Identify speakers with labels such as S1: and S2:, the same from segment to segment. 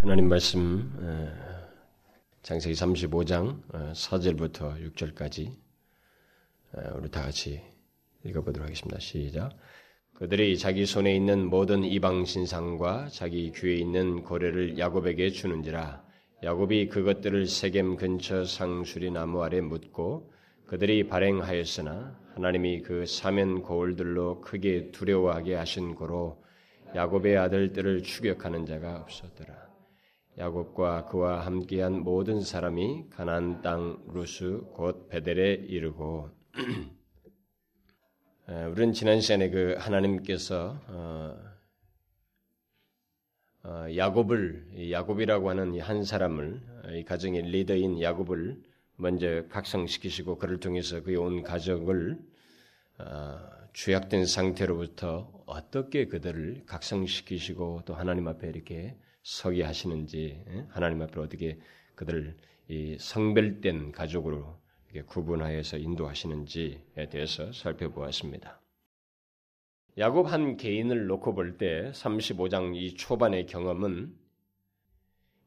S1: 하나님 말씀 장세기 35장 4절부터 6절까지 우리 다 같이 읽어보도록 하겠습니다. 시작. 그들이 자기 손에 있는 모든 이방 신상과 자기 귀에 있는 고래를 야곱에게 주는지라 야곱이 그것들을 세겜 근처 상수리 나무 아래 묻고 그들이 발행하였으나 하나님이 그 사면 거울들로 크게 두려워하게 하신 고로 야곱의 아들들을 추격하는 자가 없었더라. 야곱과 그와 함께한 모든 사람이 가나안 땅 루스 곧 베델에 이르고. 우리는 지난 시간에 그 하나님께서 어, 어, 야곱을 야곱이라고 하는 한 사람을 이 가정의 리더인 야곱을 먼저 각성시키시고 그를 통해서 그의 온 가족을 어, 죄악된 상태로부터 어떻게 그들을 각성시키시고 또 하나님 앞에 이렇게 서게 하시는지 예? 하나님 앞에 어떻게 그들을 이 성별된 가족으로 구분하여서 인도하시는지에 대해서 살펴보았습니다. 야곱 한 개인을 놓고 볼 때 35장 이 초반의 경험은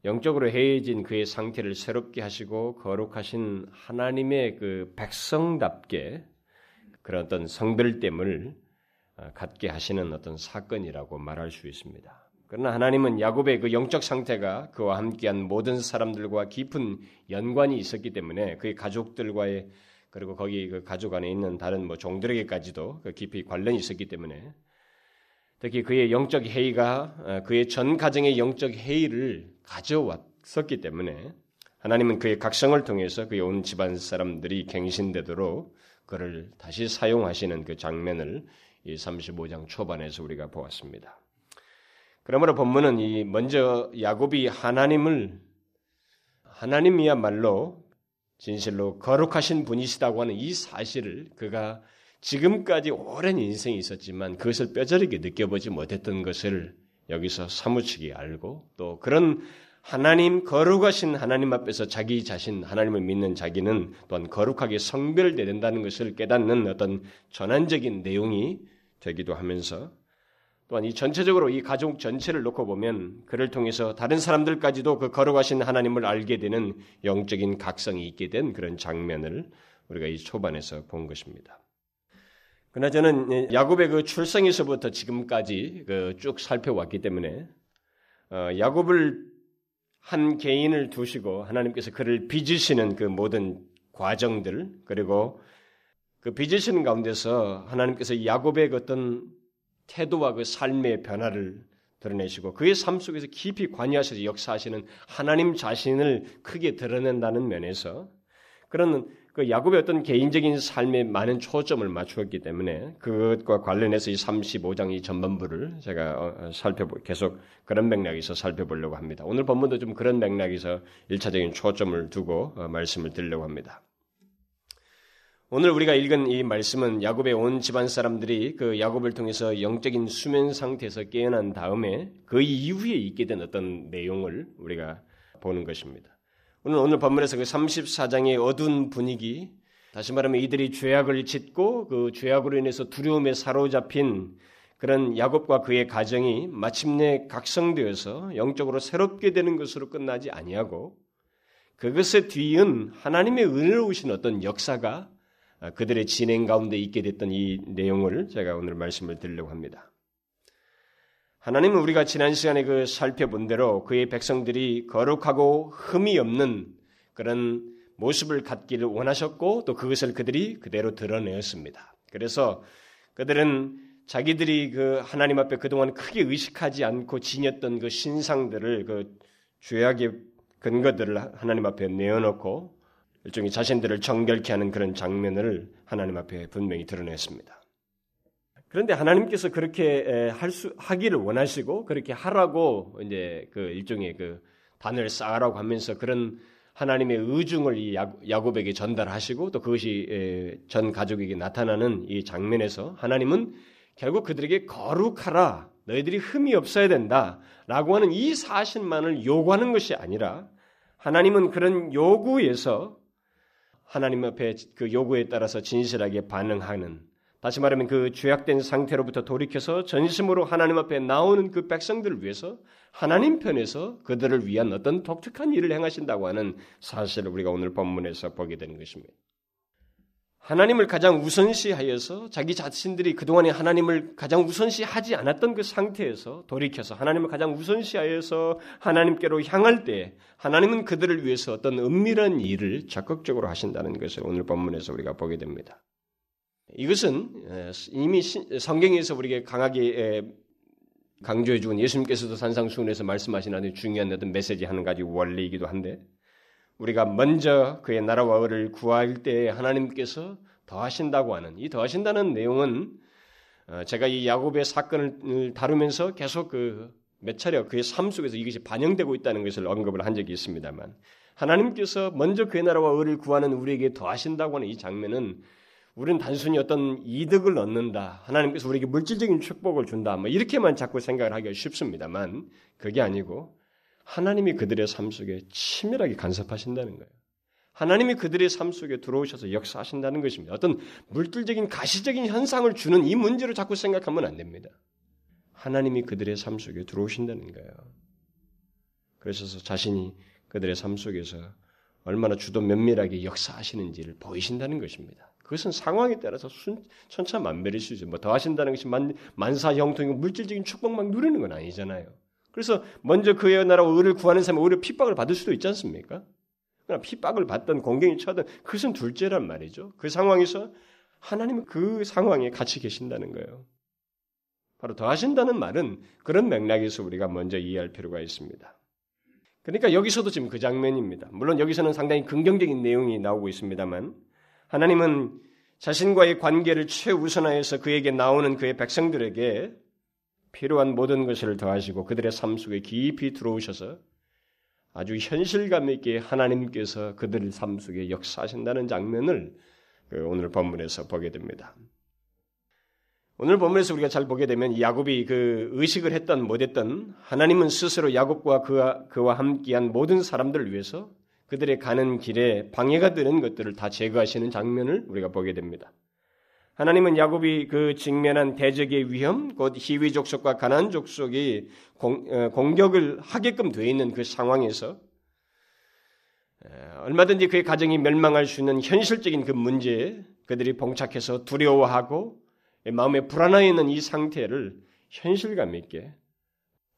S1: 영적으로 해해진 그의 상태를 새롭게 하시고 거룩하신 하나님의 그 백성답게 그런 어떤 성별됨을 어, 갖게 하시는 어떤 사건이라고 말할 수 있습니다. 그러나 하나님은 야곱의 그 영적 상태가 그와 함께한 모든 사람들과 깊은 연관이 있었기 때문에 그의 가족들과의 그리고 거기 그 가족 안에 있는 다른 뭐 종들에게까지도 그 깊이 관련이 있었기 때문에 특히 그의 영적 회의가 어, 그의 전 가정의 영적 회의를 가져왔었기 때문에 하나님은 그의 각성을 통해서 그의 온 집안 사람들이 갱신되도록 그를 다시 사용하시는 그 장면을 이 35장 초반에서 우리가 보았습니다. 그러므로 본문은 이 먼저 야곱이 하나님을 하나님이야말로 진실로 거룩하신 분이시다고 하는 이 사실을 그가 지금까지 오랜 인생이 있었지만 그것을 뼈저리게 느껴보지 못했던 것을 여기서 사무치게 알고 또 그런 하나님 거룩하신 하나님 앞에서 자기 자신 하나님을 믿는 자기는 또한 거룩하게 성별되야 된다는 것을 깨닫는 어떤 전환적인 내용이 되기도 하면서 또한 이 전체적으로 이 가족 전체를 놓고 보면 그를 통해서 다른 사람들까지도 그 거룩하신 하나님을 알게 되는 영적인 각성이 있게 된 그런 장면을 우리가 이 초반에서 본 것입니다. 그러나 저는 야곱의 그 출생에서부터 지금까지 그 쭉 살펴왔기 때문에 어, 야곱을 한 개인을 두시고 하나님께서 그를 빚으시는 그 모든 과정들 그리고 그 빚으시는 가운데서 하나님께서 야곱의 그 어떤 태도와 그 삶의 변화를 드러내시고 그의 삶 속에서 깊이 관여하셔서 역사하시는 하나님 자신을 크게 드러낸다는 면에서 그런 그 야곱의 어떤 개인적인 삶에 많은 초점을 맞추었기 때문에 그것과 관련해서 이 35장 이 전반부를 제가 어, 어, 살펴보 계속 그런 맥락에서 살펴보려고 합니다. 오늘 본문도 좀 그런 맥락에서 일차적인 초점을 두고 어, 말씀을 드리려고 합니다. 오늘 우리가 읽은 이 말씀은 야곱의 온 집안 사람들이 그 야곱을 통해서 영적인 수면 상태에서 깨어난 다음에 그 이후에 있게 된 어떤 내용을 우리가 보는 것입니다. 오늘 오늘 본문에서 그 34장의 어두운 분위기, 다시 말하면 이들이 죄악을 짓고 그 죄악으로 인해서 두려움에 사로잡힌 그런 야곱과 그의 가정이 마침내 각성되어서 영적으로 새롭게 되는 것으로 끝나지 아니하고 그것의 뒤은 하나님의 은혜로우신 어떤 역사가 아, 그들의 진행 가운데 있게 됐던 이 내용을 제가 오늘 말씀을 드리려고 합니다. 하나님은 우리가 지난 시간에 그 살펴본 대로 그의 백성들이 거룩하고 흠이 없는 그런 모습을 갖기를 원하셨고 또 그것을 그들이 그대로 드러내었습니다. 그래서 그들은 자기들이 그 하나님 앞에 그동안 크게 의식하지 않고 지녔던 그 신상들을 그 죄악의 근거들을 하나님 앞에 내어놓고 일종의 자신들을 정결케 하는 그런 장면을 하나님 앞에 분명히 드러냈습니다. 그런데 하나님께서 그렇게 할 수 하기를 원하시고 그렇게 하라고 이제 그 일종의 그 단을 쌓으라고 하면서 그런 하나님의 의중을 이 야곱에게 전달하시고 또 그것이 전 가족에게 나타나는 이 장면에서 하나님은 결국 그들에게 거룩하라 너희들이 흠이 없어야 된다라고 하는 이 사실만을 요구하는 것이 아니라 하나님은 그런 요구에서 하나님 앞에 그 요구에 따라서 진실하게 반응하는 다시 말하면 그 죄악된 상태로부터 돌이켜서 전심으로 하나님 앞에 나오는 그 백성들을 위해서 하나님 편에서 그들을 위한 어떤 독특한 일을 행하신다고 하는 사실을 우리가 오늘 본문에서 보게 되는 것입니다. 하나님을 가장 우선시하여서 자기 자신들이 그동안에 하나님을 가장 우선시하지 않았던 그 상태에서 돌이켜서 하나님을 가장 우선시하여서 하나님께로 향할 때 하나님은 그들을 위해서 어떤 은밀한 일을 적극적으로 하신다는 것을 오늘 본문에서 우리가 보게 됩니다. 이것은 이미 성경에서 우리에게 강하게 강조해 준 예수님께서도 산상수훈에서 말씀하신 아주 중요한 어떤 메시지 하는 가지 원리이기도 한데 우리가 먼저 그의 나라와 의를 구할 때 하나님께서 더하신다고 하는 이 더하신다는 내용은 어, 제가 이 야곱의 사건을 다루면서 계속 그 몇 차례 그의 삶 속에서 이것이 반영되고 있다는 것을 언급을 한 적이 있습니다만 하나님께서 먼저 그의 나라와 의를 구하는 우리에게 더하신다고 하는 이 장면은 우리는 단순히 어떤 이득을 얻는다. 하나님께서 우리에게 물질적인 축복을 준다. 뭐 이렇게만 자꾸 생각을 하기가 쉽습니다만 그게 아니고 하나님이 그들의 삶 속에 치밀하게 간섭하신다는 거예요. 하나님이 그들의 삶 속에 들어오셔서 역사하신다는 것입니다. 어떤 물질적인 가시적인 현상을 주는 이 문제로 자꾸 생각하면 안 됩니다. 하나님이 그들의 삶 속에 들어오신다는 거예요. 그러셔서 자신이 그들의 삶 속에서 얼마나 주도 면밀하게 역사하시는지를 보이신다는 것입니다. 그것은 상황에 따라서 순, 천차만별일 수 있어요. 뭐 더 하신다는 것이 만, 만사 형통이고 물질적인 축복만 누리는 건 아니잖아요. 그래서 먼저 그의 나라와 의를 구하는 사람이 오히려 핍박을 받을 수도 있지 않습니까? 그러나 핍박을 받던 공경이 쳐든 그것은 둘째란 말이죠. 그 상황에서 하나님은 그 상황에 같이 계신다는 거예요. 바로 더하신다는 말은 그런 맥락에서 우리가 먼저 이해할 필요가 있습니다. 그러니까 여기서도 지금 그 장면입니다. 물론 여기서는 상당히 긍정적인 내용이 나오고 있습니다만 하나님은 자신과의 관계를 최우선하여서 그에게 나오는 그의 백성들에게 필요한 모든 것을 더하시고 그들의 삶 속에 깊이 들어오셔서 아주 현실감 있게 하나님께서 그들의 삶 속에 역사하신다는 장면을 그 오늘 본문에서 보게 됩니다. 오늘 본문에서 우리가 잘 보게 되면 야곱이 그 의식을 했던 못했던 하나님은 스스로 야곱과 그와, 그와 함께한 모든 사람들을 위해서 그들의 가는 길에 방해가 되는 것들을 다 제거하시는 장면을 우리가 보게 됩니다. 하나님은 야곱이 그 직면한 대적의 위험, 곧 희위 족속과 가난 족속이 공, 어, 공격을 하게끔 되어 있는 그 상황에서 얼마든지 그의 가정이 멸망할 수 있는 현실적인 그 문제에 그들이 봉착해서 두려워하고 마음에 불안해 있는 이 상태를 현실감 있게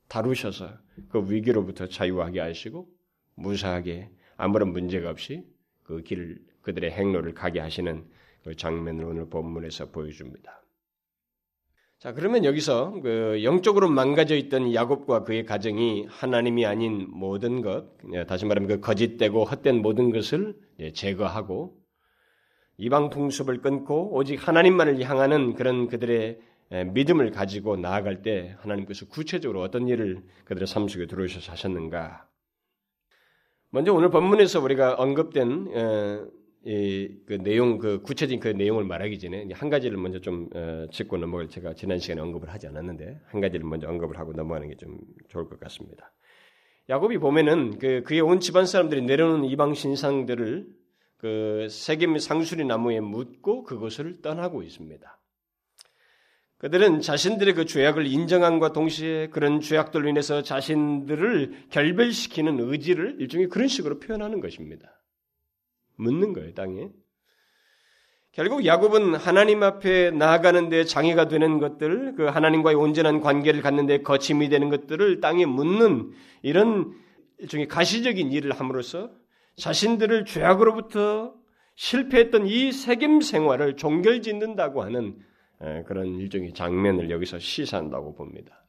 S1: 다루셔서 그 위기로부터 자유하게 하시고 무사하게 아무런 문제가 없이 그 길을 그들의 행로를 가게 하시는 그 장면을 오늘 본문에서 보여줍니다. 자, 그러면 여기서 그 영적으로 망가져 있던 야곱과 그의 가정이 하나님이 아닌 모든 것, 다시 말하면 그 거짓되고 헛된 모든 것을 제거하고 이방 풍습을 끊고 오직 하나님만을 향하는 그런 그들의 믿음을 가지고 나아갈 때 하나님께서 구체적으로 어떤 일을 그들의 삶 속에 들어오셔서 하셨는가? 먼저 오늘 본문에서 우리가 언급된 이 그 내용 그 구체적인 그 내용을 말하기 전에 한 가지를 먼저 좀 어, 짚고 넘어갈 제가 지난 시간에 언급을 하지 않았는데 한 가지를 먼저 언급을 하고 넘어가는 게 좀 좋을 것 같습니다. 야곱이 보면은 그 그의 온 집안 사람들이 내려놓은 이방 신상들을 그 세겜 상수리 나무에 묻고 그것을 떠나고 있습니다. 그들은 자신들의 그 죄악을 인정함과 동시에 그런 죄악들로 인해서 자신들을 결별시키는 의지를 일종의 그런 식으로 표현하는 것입니다. 묻는 거예요, 땅에. 결국 야곱은 하나님 앞에 나아가는 데 장애가 되는 것들, 그 하나님과의 온전한 관계를 갖는 데 거침이 되는 것들을 땅에 묻는 이런 일종의 가시적인 일을 함으로써 자신들을 죄악으로부터 실패했던 이 세겜 생활을 종결짓는다고 하는 그런 일종의 장면을 여기서 시사한다고 봅니다.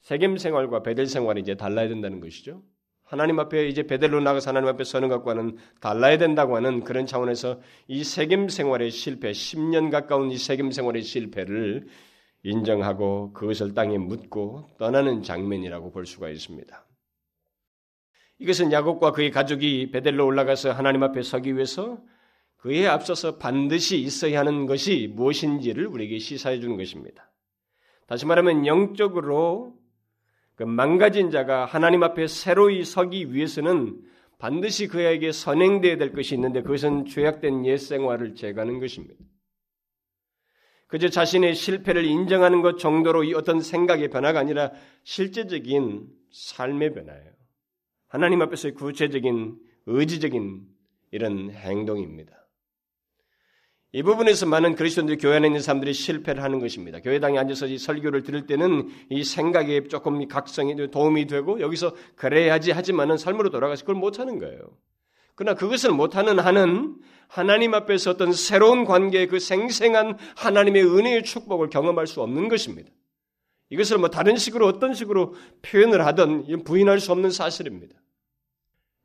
S1: 세겜 생활과 베델 생활이 이제 달라야 된다는 것이죠. 하나님 앞에 이제 베델로 나가서 하나님 앞에 서는 것과는 달라야 된다고 하는 그런 차원에서 이 세겜 생활의 실패, 10년 가까운 이 세겜 생활의 실패를 인정하고 그것을 땅에 묻고 떠나는 장면이라고 볼 수가 있습니다. 이것은 야곱과 그의 가족이 베델로 올라가서 하나님 앞에 서기 위해서 그에 앞서서 반드시 있어야 하는 것이 무엇인지를 우리에게 시사해 주는 것입니다. 다시 말하면 영적으로 그 망가진 자가 하나님 앞에 새로이 서기 위해서는 반드시 그에게 선행되어야 될 것이 있는데 그것은 죄악된 옛 생활을 제거하는 것입니다. 그저 자신의 실패를 인정하는 것 정도로 이 어떤 생각의 변화가 아니라 실제적인 삶의 변화예요. 하나님 앞에서의 구체적인 의지적인 이런 행동입니다. 이 부분에서 많은 그리스도인들이 교회 안에 있는 사람들이 실패를 하는 것입니다. 교회당에 앉아서 이 설교를 들을 때는 이 생각에 조금 각성이 도움이 되고 여기서 그래야지 하지만은 삶으로 돌아가서 그걸 못하는 거예요. 그러나 그것을 못하는 한은 하나님 앞에서 어떤 새로운 관계의 그 생생한 하나님의 은혜의 축복을 경험할 수 없는 것입니다. 이것을 뭐 다른 식으로 어떤 식으로 표현을 하든 부인할 수 없는 사실입니다.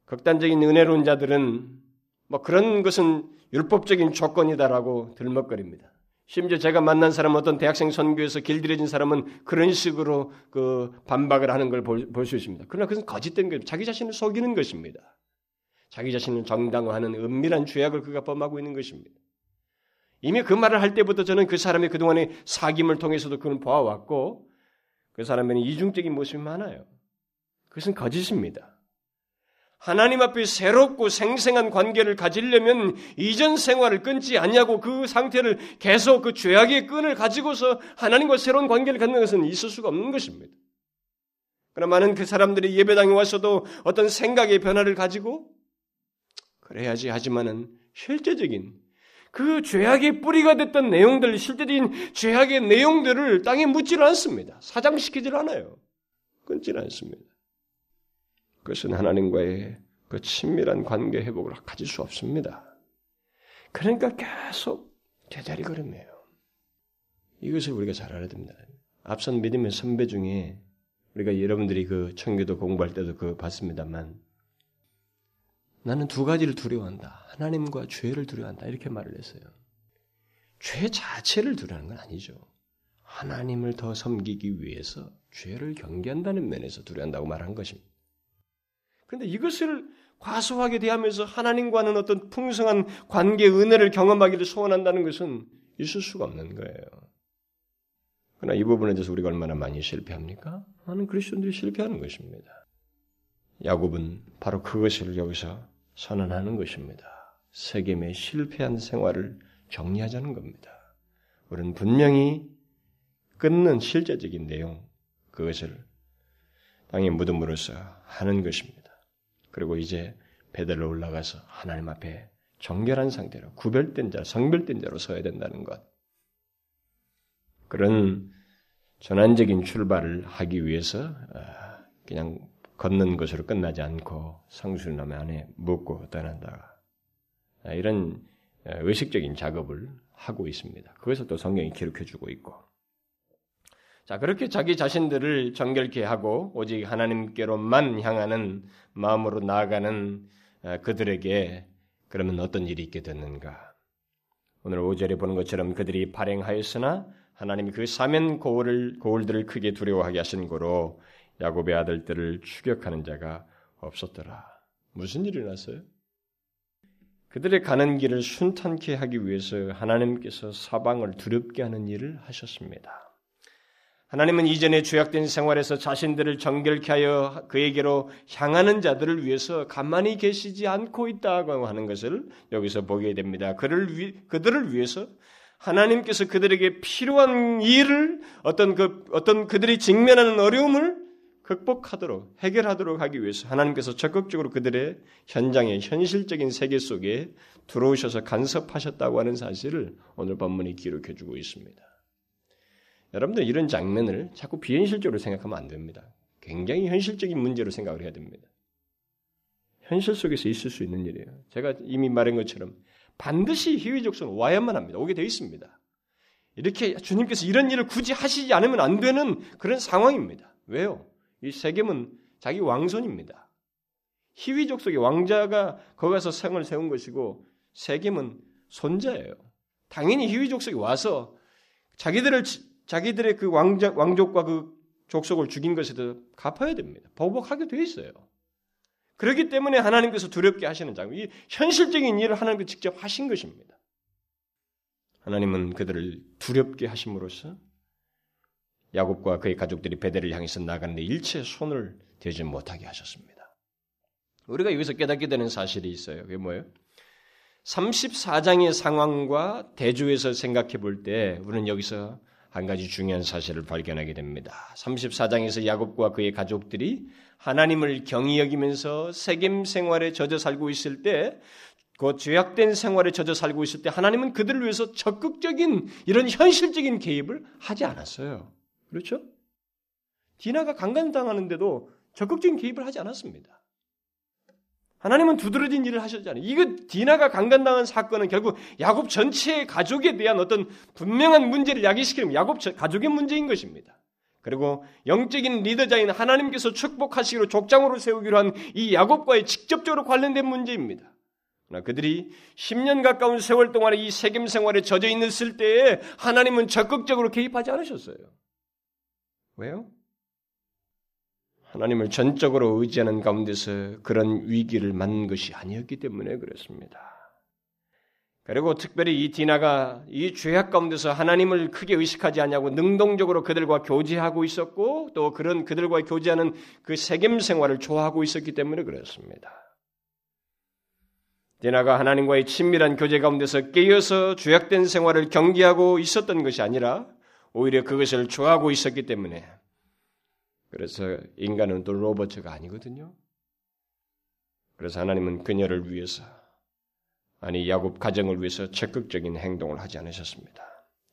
S1: 극단적인 은혜로운 자들은 뭐 그런 것은 율법적인 조건이다라고 들먹거립니다. 심지어 제가 만난 사람 어떤 대학생 선교에서 길들여진 사람은 그런 식으로 그 반박을 하는 걸 볼 수 있습니다. 그러나 그것은 거짓된 것, 자기 자신을 속이는 것입니다. 자기 자신을 정당화하는 은밀한 죄악을 그가 범하고 있는 것입니다. 이미 그 말을 할 때부터 저는 그 사람의 그동안의 사김을 통해서도 그는 보아왔고 그 사람에는 이중적인 모습이 많아요. 그것은 거짓입니다. 하나님 앞에 새롭고 생생한 관계를 가지려면 이전 생활을 끊지 않냐고 그 상태를 계속 그 죄악의 끈을 가지고서 하나님과 새로운 관계를 갖는 것은 있을 수가 없는 것입니다. 그러나 많은 그 사람들이 예배당에 와서도 어떤 생각의 변화를 가지고 그래야지 하지만은 실제적인 그 죄악의 뿌리가 됐던 내용들, 실제적인 죄악의 내용들을 땅에 묻지를 않습니다. 사장시키질 않아요. 끊질 않습니다. 그것은 하나님과의 그 친밀한 관계 회복을 가질 수 없습니다. 그러니까 계속 제자리 걸음이에요. 이것을 우리가 잘 알아야 됩니다. 앞선 믿음의 선배 중에 우리가 여러분들이 그 청교도 공부할 때도 그 봤습니다만 나는 두 가지를 두려워한다. 하나님과 죄를 두려워한다. 이렇게 말을 했어요. 죄 자체를 두려워하는 건 아니죠. 하나님을 더 섬기기 위해서 죄를 경계한다는 면에서 두려워한다고 말한 것입니다. 그런데 이것을 과소하게 대하면서 하나님과는 어떤 풍성한 관계 은혜를 경험하기를 소원한다는 것은 있을 수가 없는 거예요. 그러나 이 부분에 대해서 우리가 얼마나 많이 실패합니까? 많은 그리스도인들이 실패하는 것입니다. 야곱은 바로 그것을 여기서 선언하는 것입니다. 세겜의 실패한 생활을 정리하자는 겁니다. 우리는 분명히 끊는 실제적인 내용, 그것을 땅의 무덤으로서 하는 것입니다. 그리고 이제 베델로 올라가서 하나님 앞에 정결한 상태로 구별된 자, 성별된 자로 서야 된다는 것. 그런 전환적인 출발을 하기 위해서 아, 그냥 걷는 것으로 끝나지 않고 성수남 안에 묻고 떠난다. 아, 이런 아, 의식적인 작업을 하고 있습니다. 그것을 또 성경이 기록해주고 있고. 자, 그렇게 자기 자신들을 정결케 하고 오직 하나님께로만 향하는 마음으로 나아가는 어, 그들에게 그러면 어떤 일이 있게 됐는가? 오늘 5절에 보는 것처럼 그들이 발행하였으나 하나님이 그 사면 고울을, 고울들을 크게 두려워하게 하신 거로 야곱의 아들들을 추격하는 자가 없었더라. 무슨 일이 났어요? 그들의 가는 길을 순탄케 하기 위해서 하나님께서 사방을 두렵게 하는 일을 하셨습니다. 하나님은 이전에 죄악된 생활에서 자신들을 정결케 하여 그에게로 향하는 자들을 위해서 가만히 계시지 않고 있다고 하는 것을 여기서 보게 됩니다. 그를 위, 그들을 위해서 하나님께서 그들에게 필요한 일을 어떤 그 어떤 그들이 직면하는 어려움을 극복하도록 해결하도록 하기 위해서 하나님께서 적극적으로 그들의 현장의 현실적인 세계 속에 들어오셔서 간섭하셨다고 하는 사실을 오늘 본문이 기록해 주고 있습니다. 여러분들 이런 장면을 자꾸 비현실적으로 생각하면 안 됩니다. 굉장히 현실적인 문제로 생각을 해야 됩니다. 현실 속에서 있을 수 있는 일이에요. 제가 이미 말한 것처럼 반드시 희위족손 와야만 합니다. 오게 되어 있습니다. 이렇게 주님께서 이런 일을 굳이 하시지 않으면 안 되는 그런 상황입니다. 왜요? 이 세겜은 자기 왕손입니다. 희위족 속의 왕자가 거기 가서 성을 세운 것이고 세겜은 손자예요. 당연히 희위족 속에 와서 자기들을 자기들의 그 왕자, 왕족과 그 족속을 죽인 것에 대해서 갚아야 됩니다. 보복하게 돼 있어요. 그렇기 때문에 하나님께서 두렵게 하시는 장면, 이 현실적인 일을 하나님께 직접 하신 것입니다. 하나님은 그들을 두렵게 하심으로써 야곱과 그의 가족들이 베델을 향해서 나가는데 일체 손을 대지 못하게 하셨습니다. 우리가 여기서 깨닫게 되는 사실이 있어요. 그게 뭐예요? 34장의 상황과 대조해서 생각해 볼 때 우리는 여기서 한 가지 중요한 사실을 발견하게 됩니다. 34장에서 야곱과 그의 가족들이 하나님을 경히 여기면서 세겜 생활에 젖어 살고 있을 때, 그 죄악된 생활에 젖어 살고 있을 때 하나님은 그들을 위해서 적극적인 이런 현실적인 개입을 하지 않았어요. 그렇죠? 디나가 강간당하는데도 적극적인 개입을 하지 않았습니다. 하나님은 두드러진 일을 하셨잖아요. 이거 디나가 강간당한 사건은 결국 야곱 전체의 가족에 대한 어떤 분명한 문제를 야기시키는 야곱 가족의 문제인 것입니다. 그리고 영적인 리더자인 하나님께서 축복하시기로 족장으로 세우기로 한 이 야곱과의 직접적으로 관련된 문제입니다. 그러나 그들이 10년 가까운 세월 동안에 이 세겜 생활에 젖어 있을 때에 하나님은 적극적으로 개입하지 않으셨어요. 왜요? 하나님을 전적으로 의지하는 가운데서 그런 위기를 맞는 것이 아니었기 때문에 그렇습니다. 그리고 특별히 이 디나가 이 죄악 가운데서 하나님을 크게 의식하지 않냐고 능동적으로 그들과 교제하고 있었고 또 그런 그들과 교제하는 그 세겜 생활을 좋아하고 있었기 때문에 그렇습니다. 디나가 하나님과의 친밀한 교제 가운데서 깨어서 죄악된 생활을 경계하고 있었던 것이 아니라 오히려 그것을 좋아하고 있었기 때문에 그래서 인간은 또 로버트가 아니거든요. 그래서 하나님은 그녀를 위해서 아니 야곱 가정을 위해서 적극적인 행동을 하지 않으셨습니다.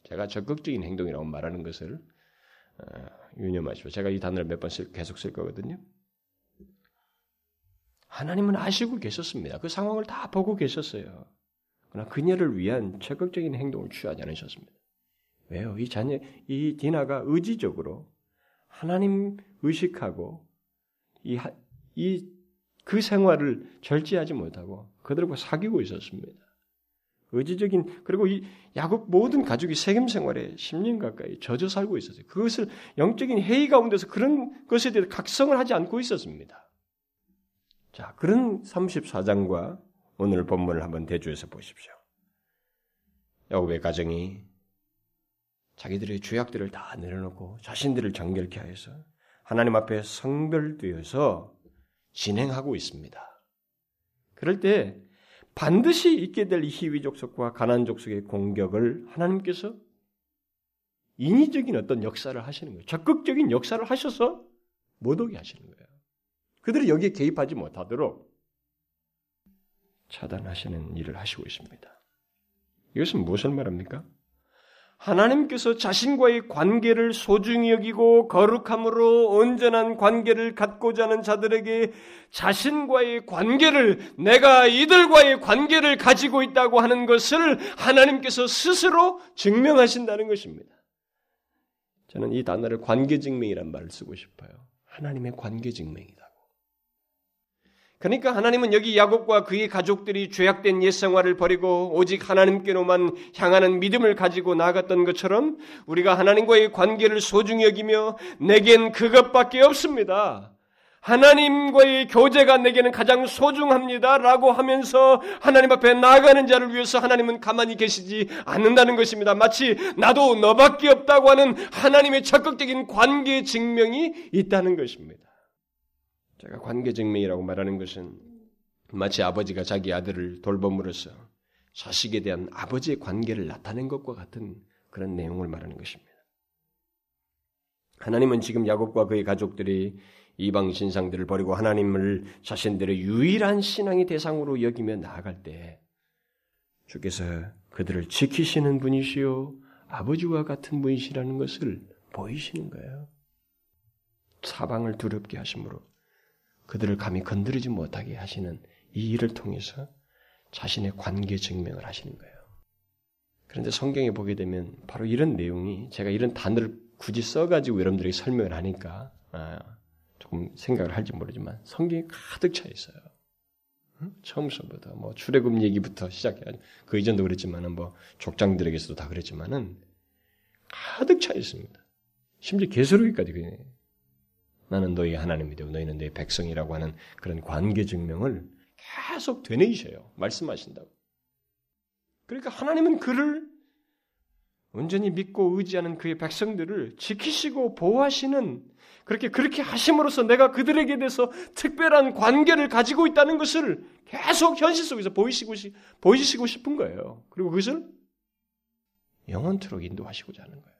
S1: 제가 적극적인 행동이라고 말하는 것을 어, 유념하시오. 제가 이 단어를 몇 번 계속 쓸 거거든요. 하나님은 아시고 계셨습니다. 그 상황을 다 보고 계셨어요. 그러나 그녀를 위한 적극적인 행동을 취하지 않으셨습니다. 왜요? 이 자녀, 이 디나가 의지적으로 하나님 의식하고 이, 이, 그 생활을 절제하지 못하고 그들과 사귀고 있었습니다. 의지적인 그리고 이 야곱 모든 가족이 세겜 생활에 10년 가까이 젖어 살고 있었어요. 그것을 영적인 회의 가운데서 그런 것에 대해 각성을 하지 않고 있었습니다. 자, 그런 34장과 오늘 본문을 한번 대조해서 보십시오. 야곱의 가정이 자기들의 죄악들을 다 내려놓고 자신들을 정결케 하여서 하나님 앞에 성별되어서 진행하고 있습니다. 그럴 때 반드시 있게 될 희위 족속과 가난 족속의 공격을 하나님께서 인위적인 어떤 역사를 하시는 거예요. 적극적인 역사를 하셔서 못 오게 하시는 거예요. 그들이 여기에 개입하지 못하도록 차단하시는 일을 하시고 있습니다. 이것은 무엇을 말합니까? 하나님께서 자신과의 관계를 소중히 여기고 거룩함으로 온전한 관계를 갖고자 하는 자들에게 자신과의 관계를 내가 이들과의 관계를 가지고 있다고 하는 것을 하나님께서 스스로 증명하신다는 것입니다. 저는 이 단어를 관계 증명이란 말을 쓰고 싶어요. 하나님의 관계 증명이다. 그러니까 하나님은 여기 야곱과 그의 가족들이 죄악된 옛 생활을 버리고 오직 하나님께로만 향하는 믿음을 가지고 나아갔던 것처럼 우리가 하나님과의 관계를 소중히 여기며 내겐 그것밖에 없습니다. 하나님과의 교제가 내게는 가장 소중합니다. 라고 하면서 하나님 앞에 나아가는 자를 위해서 하나님은 가만히 계시지 않는다는 것입니다. 마치 나도 너밖에 없다고 하는 하나님의 적극적인 관계 증명이 있다는 것입니다. 제가 관계 증명이라고 말하는 것은 마치 아버지가 자기 아들을 돌봄으로써 자식에 대한 아버지의 관계를 나타낸 것과 같은 그런 내용을 말하는 것입니다. 하나님은 지금 야곱과 그의 가족들이 이방 신상들을 버리고 하나님을 자신들의 유일한 신앙의 대상으로 여기며 나아갈 때 주께서 그들을 지키시는 분이시요 아버지와 같은 분이시라는 것을 보이시는 거예요. 사방을 두렵게 하심으로 그들을 감히 건드리지 못하게 하시는 이 일을 통해서 자신의 관계 증명을 하시는 거예요. 그런데 성경에 보게 되면 바로 이런 내용이 제가 이런 단어를 굳이 써가지고 여러분들에게 설명을 하니까 아, 조금 생각을 할지 모르지만 성경이 가득 차 있어요. 처음서부터 뭐 출애굽 얘기부터 시작해가지고 그 이전도 그랬지만은 뭐 족장들에게서도 다 그랬지만은 가득 차 있습니다. 심지어 계시록기까지 그래요. 나는 너희 하나님이 되고 너희는 내 백성이라고 하는 그런 관계 증명을 계속 되뇌이셔요. 말씀하신다고. 그러니까 하나님은 그를 온전히 믿고 의지하는 그의 백성들을 지키시고 보호하시는 그렇게 그렇게 하심으로써 내가 그들에게 대해서 특별한 관계를 가지고 있다는 것을 계속 현실 속에서 보이시고 보이시고 싶은 거예요. 그리고 그것을 영원토록 인도하시고자 하는 거예요.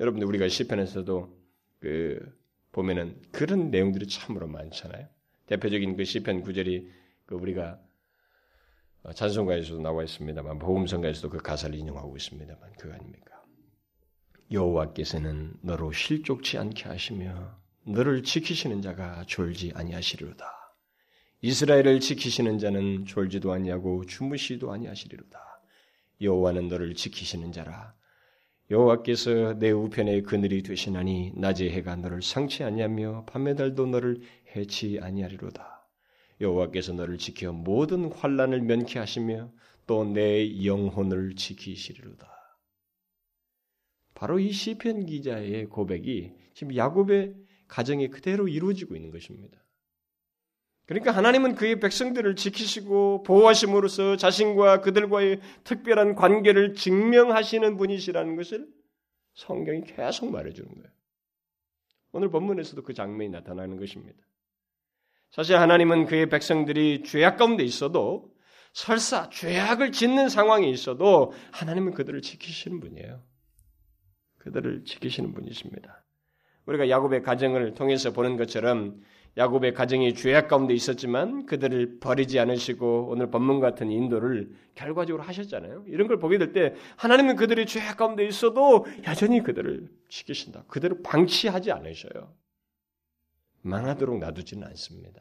S1: 여러분들 우리가 시편에서도 그 보면은 그런 내용들이 참으로 많잖아요. 대표적인 그 시편 구절이 그 우리가 찬송가에서도 나와 있습니다만 복음성가에서도 그 가사를 인용하고 있습니다만 그 아닙니까? 여호와께서는 너로 실족치 않게 하시며 너를 지키시는 자가 졸지 아니하시리로다. 이스라엘을 지키시는 자는 졸지도 아니하고 주무시도 아니하시리로다. 여호와는 너를 지키시는 자라. 여호와께서 내 우편의 그늘이 되시나니 낮의 해가 너를 상치 아니하며 밤의 달도 너를 해치 아니하리로다. 여호와께서 너를 지켜 모든 환란을 면케하시며 또 내 영혼을 지키시리로다. 바로 이 시편 기자의 고백이 지금 야곱의 가정에 그대로 이루어지고 있는 것입니다. 그러니까 하나님은 그의 백성들을 지키시고 보호하심으로써 자신과 그들과의 특별한 관계를 증명하시는 분이시라는 것을 성경이 계속 말해주는 거예요. 오늘 본문에서도 그 장면이 나타나는 것입니다. 사실 하나님은 그의 백성들이 죄악 가운데 있어도 설사 죄악을 짓는 상황에 있어도 하나님은 그들을 지키시는 분이에요. 그들을 지키시는 분이십니다. 우리가 야곱의 가정을 통해서 보는 것처럼 야곱의 가정이 죄악 가운데 있었지만 그들을 버리지 않으시고 오늘 본문 같은 인도를 결과적으로 하셨잖아요. 이런 걸 보게 될 때 하나님은 그들이 죄악 가운데 있어도 여전히 그들을 지키신다. 그대로 방치하지 않으셔요. 망하도록 놔두지는 않습니다.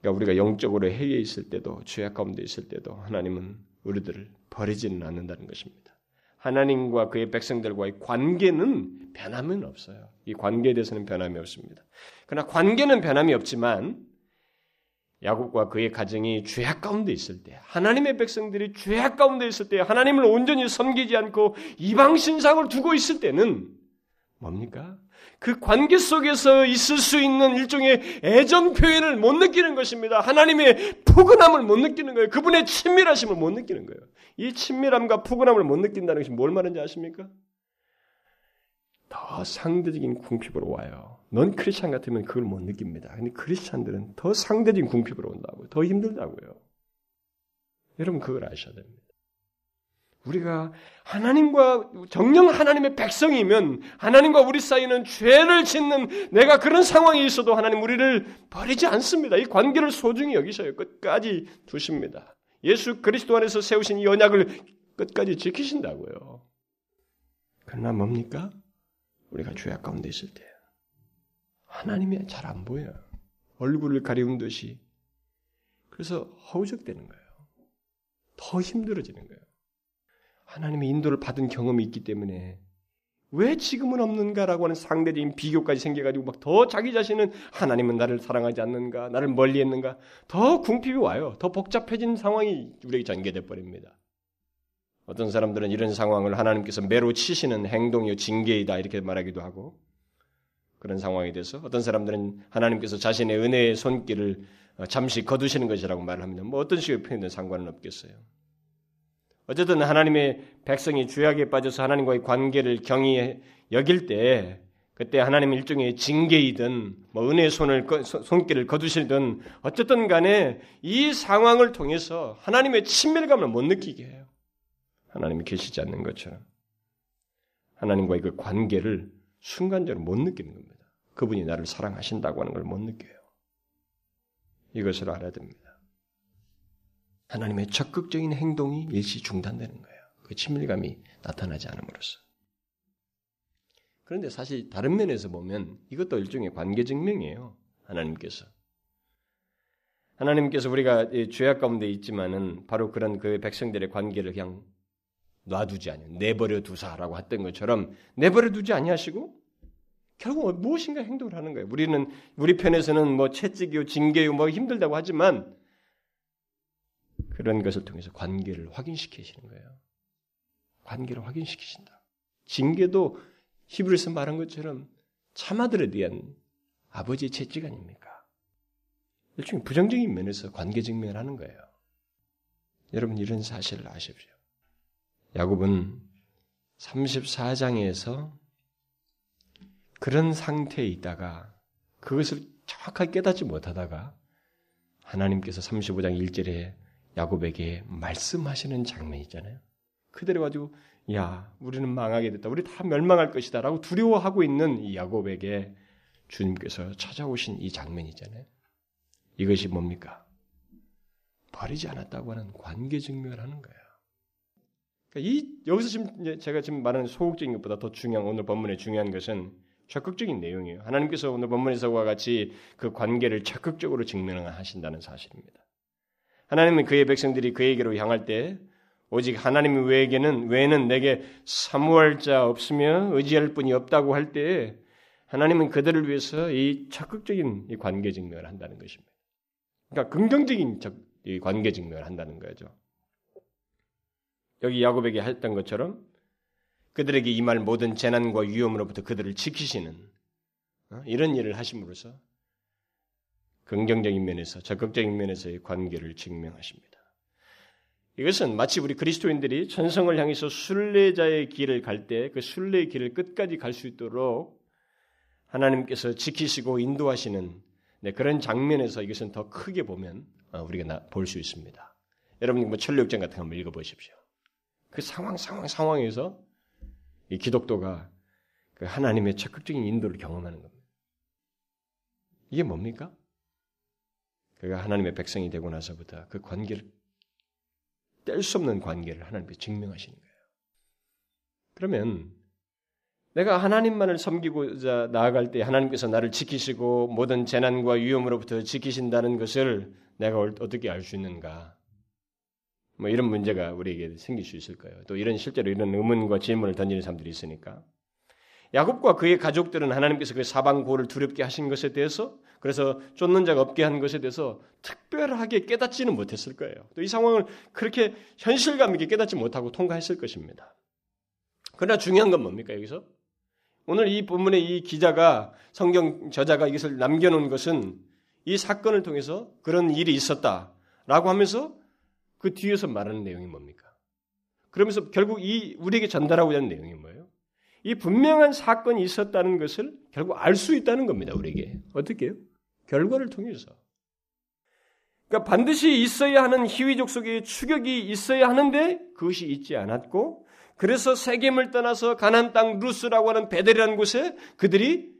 S1: 그러니까 우리가 영적으로 해외에 있을 때도 죄악 가운데 있을 때도 하나님은 우리들을 버리지는 않는다는 것입니다. 하나님과 그의 백성들과의 관계는 변함은 없어요. 이 관계에 대해서는 변함이 없습니다. 그러나 관계는 변함이 없지만 야곱과 그의 가정이 죄악 가운데 있을 때, 하나님의 백성들이 죄악 가운데 있을 때, 하나님을 온전히 섬기지 않고 이방 신상을 두고 있을 때는 뭡니까? 그 관계 속에서 있을 수 있는 일종의 애정 표현을 못 느끼는 것입니다. 하나님의 푸근함을 못 느끼는 거예요. 그분의 친밀하심을 못 느끼는 거예요. 이 친밀함과 푸근함을 못 느낀다는 것이 뭘 말하는지 아십니까? 더 상대적인 궁핍으로 와요. 넌 크리스찬 같으면 그걸 못 느낍니다. 근데 크리스찬들은 더 상대적인 궁핍으로 온다고요. 더 힘들다고요. 여러분 그걸 아셔야 됩니다. 우리가 하나님과 정령 하나님의 백성이면 하나님과 우리 사이는 죄를 짓는 내가 그런 상황에 있어도 하나님 우리를 버리지 않습니다. 이 관계를 소중히 여기셔요. 끝까지 두십니다. 예수 그리스도 안에서 세우신 이 언약을 끝까지 지키신다고요. 그러나 뭡니까? 우리가 죄악 가운데 있을 때 하나님이 잘 안 보여요. 얼굴을 가리운 듯이. 그래서 허우적대는 거예요. 더 힘들어지는 거예요. 하나님의 인도를 받은 경험이 있기 때문에 왜 지금은 없는가라고 하는 상대적인 비교까지 생겨가지고 막 더 자기 자신은 하나님은 나를 사랑하지 않는가, 나를 멀리했는가, 더 궁핍이 와요. 더 복잡해진 상황이 우리에게 전개돼 버립니다. 어떤 사람들은 이런 상황을 하나님께서 매로 치시는 행동이요 징계이다 이렇게 말하기도 하고 그런 상황이 돼서 어떤 사람들은 하나님께서 자신의 은혜의 손길을 잠시 거두시는 것이라고 말을 합니다. 뭐 어떤 식의 표현은 상관은 없겠어요. 어쨌든 하나님의 백성이 죄악에 빠져서 하나님과의 관계를 경히 여길 때 그때 하나님 일종의 징계이든 뭐 은혜의 손을 손길을 거두시든 어쨌든 간에 이 상황을 통해서 하나님의 친밀감을 못 느끼게 해요. 하나님이 계시지 않는 것처럼 하나님과의 그 관계를 순간적으로 못 느끼는 겁니다. 그분이 나를 사랑하신다고 하는 걸 못 느껴요. 이것을 알아야 됩니다. 하나님의 적극적인 행동이 일시 중단되는 거예요. 그 친밀감이 나타나지 않음으로써. 그런데 사실 다른 면에서 보면 이것도 일종의 관계 증명이에요. 하나님께서. 하나님께서 우리가 죄악 가운데 있지만은 바로 그런 그 백성들의 관계를 그냥 놔두지 아니요 내버려 두사라고 했던 것처럼 내버려 두지 아니하시고 결국 무엇인가 행동을 하는 거예요. 우리는 우리 편에서는 뭐 채찍이요 징계요 뭐 힘들다고 하지만 그런 것을 통해서 관계를 확인시키시는 거예요. 관계를 확인시키신다. 징계도 히브리서 말한 것처럼 참아들에 대한 아버지의 채찍 아닙니까? 일종의 부정적인 면에서 관계 증명을 하는 거예요. 여러분 이런 사실을 아십시오. 야곱은 34장에서 그런 상태에 있다가 그것을 정확하게 깨닫지 못하다가 하나님께서 35장 1절에 야곱에게 말씀하시는 장면 있잖아요. 그대로 가지고 야 우리는 망하게 됐다. 우리 다 멸망할 것이다. 라고 두려워하고 있는 이 야곱에게 주님께서 찾아오신 이 장면이잖아요. 이것이 뭡니까? 버리지 않았다고 하는 관계 증명을 하는 거예요. 그러니까 이 여기서 지금 제가 지금 말하는 소극적인 것보다 더 중요한 오늘 본문의 중요한 것은 적극적인 내용이에요. 하나님께서 오늘 본문에서와 같이 그 관계를 적극적으로 증명하신다는 사실입니다. 하나님은 그의 백성들이 그에게로 향할 때 오직 하나님 외에게는 외에는 내게 사무할 자 없으며 의지할 분이 없다고 할때 하나님은 그들을 위해서 이 적극적인 이 관계 증명을 한다는 것입니다. 그러니까 긍정적인 이 관계 증명을 한다는 거죠. 여기 야곱에게 했던 것처럼 그들에게 임할 모든 재난과 위험으로부터 그들을 지키시는 어? 이런 일을 하심으로써 긍정적인 면에서 적극적인 면에서의 관계를 증명하십니다. 이것은 마치 우리 그리스도인들이 천성을 향해서 순례자의 길을 갈 때 그 순례의 길을 끝까지 갈 수 있도록 하나님께서 지키시고 인도하시는 네, 그런 장면에서 이것은 더 크게 보면 어, 우리가 볼 수 있습니다. 여러분 뭐 천력장 같은 거 한번 읽어보십시오. 그 상황 상황 상황에서 이 기독도가 그 하나님의 적극적인 인도를 경험하는 겁니다. 이게 뭡니까? 그가 하나님의 백성이 되고 나서부터 그 관계를 뗄 수 없는 관계를 하나님께 증명하시는 거예요. 그러면 내가 하나님만을 섬기고자 나아갈 때 하나님께서 나를 지키시고 모든 재난과 위험으로부터 지키신다는 것을 내가 어떻게 알 수 있는가? 뭐 이런 문제가 우리에게 생길 수 있을 거예요. 또 이런 실제로 이런 의문과 질문을 던지는 사람들이 있으니까. 야곱과 그의 가족들은 하나님께서 그 사방고를 두렵게 하신 것에 대해서 그래서 쫓는 자가 없게 한 것에 대해서 특별하게 깨닫지는 못했을 거예요. 또 이 상황을 그렇게 현실감 있게 깨닫지 못하고 통과했을 것입니다. 그러나 중요한 건 뭡니까 여기서? 오늘 이 본문의 이 기자가 성경 저자가 이것을 남겨놓은 것은 이 사건을 통해서 그런 일이 있었다라고 하면서 그 뒤에서 말하는 내용이 뭡니까? 그러면서 결국 이 우리에게 전달하고자 하는 내용이 뭐예요? 이 분명한 사건이 있었다는 것을 결국 알 수 있다는 겁니다. 우리에게 어떻게 요? 결과를 통해서. 그러니까 반드시 있어야 하는 희위족 속에 추격이 있어야 하는데 그것이 있지 않았고 그래서 세겜을 떠나서 가난 땅 루스라고 하는 베델이라는 곳에 그들이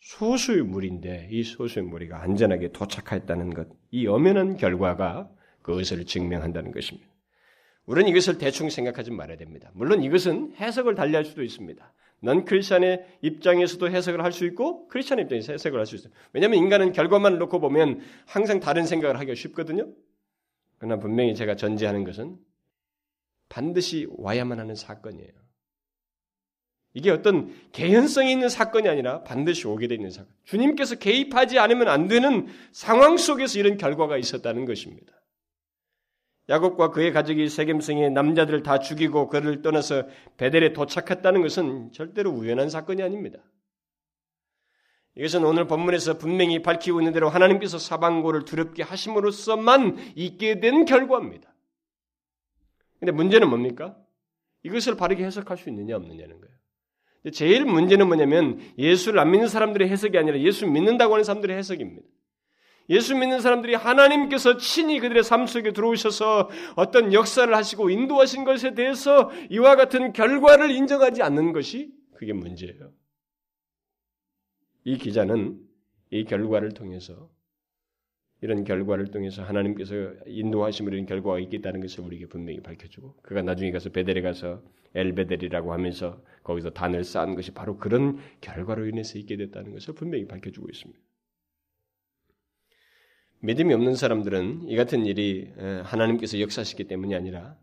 S1: 소수의 무리인데 이 소수의 무리가 안전하게 도착했다는 것, 이 엄연한 결과가 그것을 증명한다는 것입니다. 우리는 이것을 대충 생각하지 말아야 됩니다. 물론 이것은 해석을 달리할 수도 있습니다. 넌 크리스천의 입장에서도 해석을 할 수 있고 크리스천의 입장에서 해석을 할 수 있어요. 왜냐하면 인간은 결과만 놓고 보면 항상 다른 생각을 하기가 쉽거든요. 그러나 분명히 제가 전제하는 것은 반드시 와야만 하는 사건이에요. 이게 어떤 개연성이 있는 사건이 아니라 반드시 오게 되는 사건. 주님께서 개입하지 않으면 안 되는 상황 속에서 이런 결과가 있었다는 것입니다. 야곱과 그의 가족이 세겜성의 남자들을 다 죽이고 그를 떠나서 베델에 도착했다는 것은 절대로 우연한 사건이 아닙니다. 이것은 오늘 본문에서 분명히 밝히고 있는 대로 하나님께서 사방고를 두렵게 하심으로써만 있게 된 결과입니다. 근데 문제는 뭡니까? 이것을 바르게 해석할 수 있느냐 없느냐는 거예요. 제일 문제는 뭐냐면 예수를 안 믿는 사람들의 해석이 아니라 예수 믿는다고 하는 사람들의 해석입니다. 예수 믿는 사람들이 하나님께서 친히 그들의 삶 속에 들어오셔서 어떤 역사를 하시고 인도하신 것에 대해서 이와 같은 결과를 인정하지 않는 것이 그게 문제예요. 이 기자는 이 결과를 통해서 이런 결과를 통해서 하나님께서 인도하심으로 이런 결과가 있겠다는 것을 우리에게 분명히 밝혀주고 그가 나중에 가서 베델에 가서 엘베델이라고 하면서 거기서 단을 쌓은 것이 바로 그런 결과로 인해서 있게 됐다는 것을 분명히 밝혀주고 있습니다. 믿음이 없는 사람들은 이 같은 일이 하나님께서 역사하시기 때문이 아니라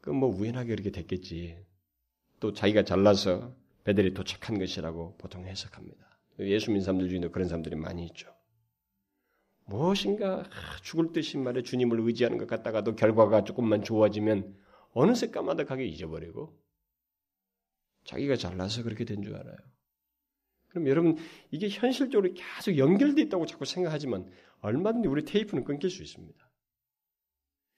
S1: 그 뭐 우연하게 그렇게 됐겠지. 또 자기가 잘나서 베델이 도착한 것이라고 보통 해석합니다. 예수 믿는 사람들 중에도 그런 사람들이 많이 있죠. 무엇인가 죽을 듯이 말해 주님을 의지하는 것 같다가도 결과가 조금만 좋아지면 어느새 까마득하게 잊어버리고 자기가 잘나서 그렇게 된 줄 알아요. 그럼 여러분 이게 현실적으로 계속 연결돼 있다고 자꾸 생각하지만 얼마든지 우리 테이프는 끊길 수 있습니다.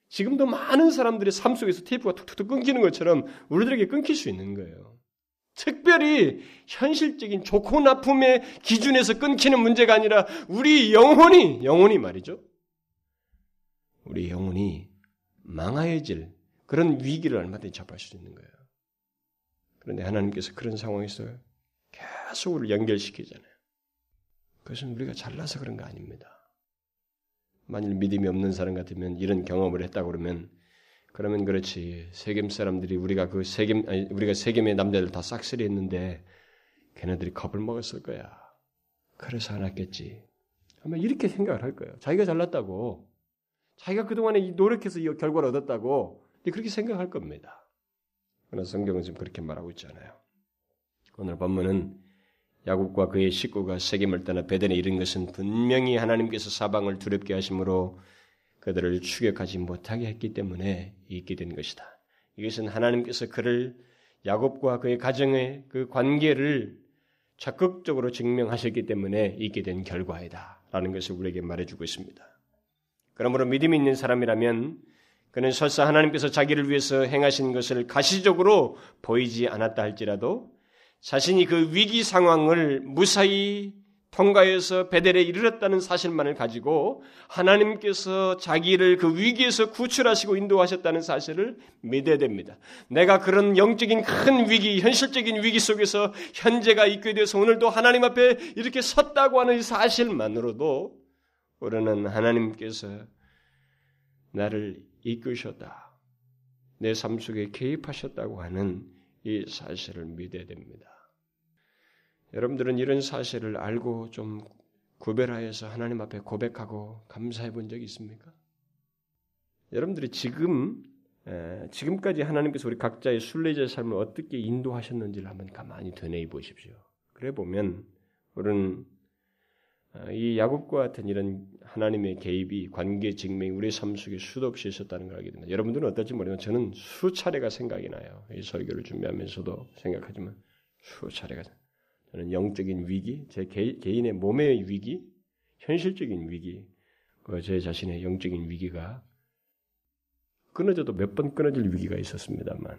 S1: 지금도 많은 사람들의 삶 속에서 테이프가 툭툭툭 끊기는 것처럼 우리들에게 끊길 수 있는 거예요. 특별히 현실적인 좋고 나쁨의 기준에서 끊기는 문제가 아니라 우리 영혼이, 영혼이 말이죠. 우리 영혼이 망하여질 그런 위기를 얼마든지 접할 수 있는 거예요. 그런데 하나님께서 그런 상황에서 계속 우리를 연결시키잖아요. 그것은 우리가 잘나서 그런 거 아닙니다. 만일 믿음이 없는 사람 같으면 이런 경험을 했다 그러면 그러면 그렇지 세겜 사람들이 우리가 그 세겜 아니, 우리가 세겜의 남자들 다 싹쓸이 했는데 걔네들이 겁을 먹었을 거야. 그래서 안 왔겠지. 아마 이렇게 생각을 할 거예요. 자기가 잘났다고 자기가 그동안에 노력해서 이 결과를 얻었다고 그렇게 생각할 겁니다. 그러나 성경은 지금 그렇게 말하고 있잖아요. 오늘 본문은 야곱과 그의 식구가 세겜을 떠나 베델에 이른 것은 분명히 하나님께서 사방을 두렵게 하심으로 그들을 추격하지 못하게 했기 때문에 있게 된 것이다. 이것은 하나님께서 그를 야곱과 그의 가정의 그 관계를 적극적으로 증명하셨기 때문에 있게 된 결과이다. 라는 것을 우리에게 말해주고 있습니다. 그러므로 믿음이 있는 사람이라면 그는 설사 하나님께서 자기를 위해서 행하신 것을 가시적으로 보이지 않았다 할지라도 자신이 그 위기 상황을 무사히 통과해서 베델에 이르렀다는 사실만을 가지고 하나님께서 자기를 그 위기에서 구출하시고 인도하셨다는 사실을 믿어야 됩니다. 내가 그런 영적인 큰 위기, 현실적인 위기 속에서 현재가 있게 돼서 오늘도 하나님 앞에 이렇게 섰다고 하는 사실만으로도 우리는 하나님께서 나를 이끄셨다. 내 삶 속에 개입하셨다고 하는 이 사실을 믿어야 됩니다. 여러분들은 이런 사실을 알고 좀 구별하여서 하나님 앞에 고백하고 감사해 본 적이 있습니까? 여러분들이 지금 지금까지 하나님께서 우리 각자의 순례자의 삶을 어떻게 인도하셨는지를 한번 가만히 되뇌어 보십시오. 그래 보면 우리는 어, 이 야곱과 같은 이런 하나님의 개입이 관계 증명이 우리 삶 속에 수도 없이 있었다는 걸 알게 됩니다. 여러분들은 어떨지 모르지만 저는 수차례가 생각이 나요. 이 설교를 준비하면서도 생각하지만 수차례가 저는 영적인 위기, 제 개, 인의 몸의 위기, 현실적인 위기, 그제 자신의 영적인 위기가 끊어져도 몇 번 끊어질 위기가 있었습니다만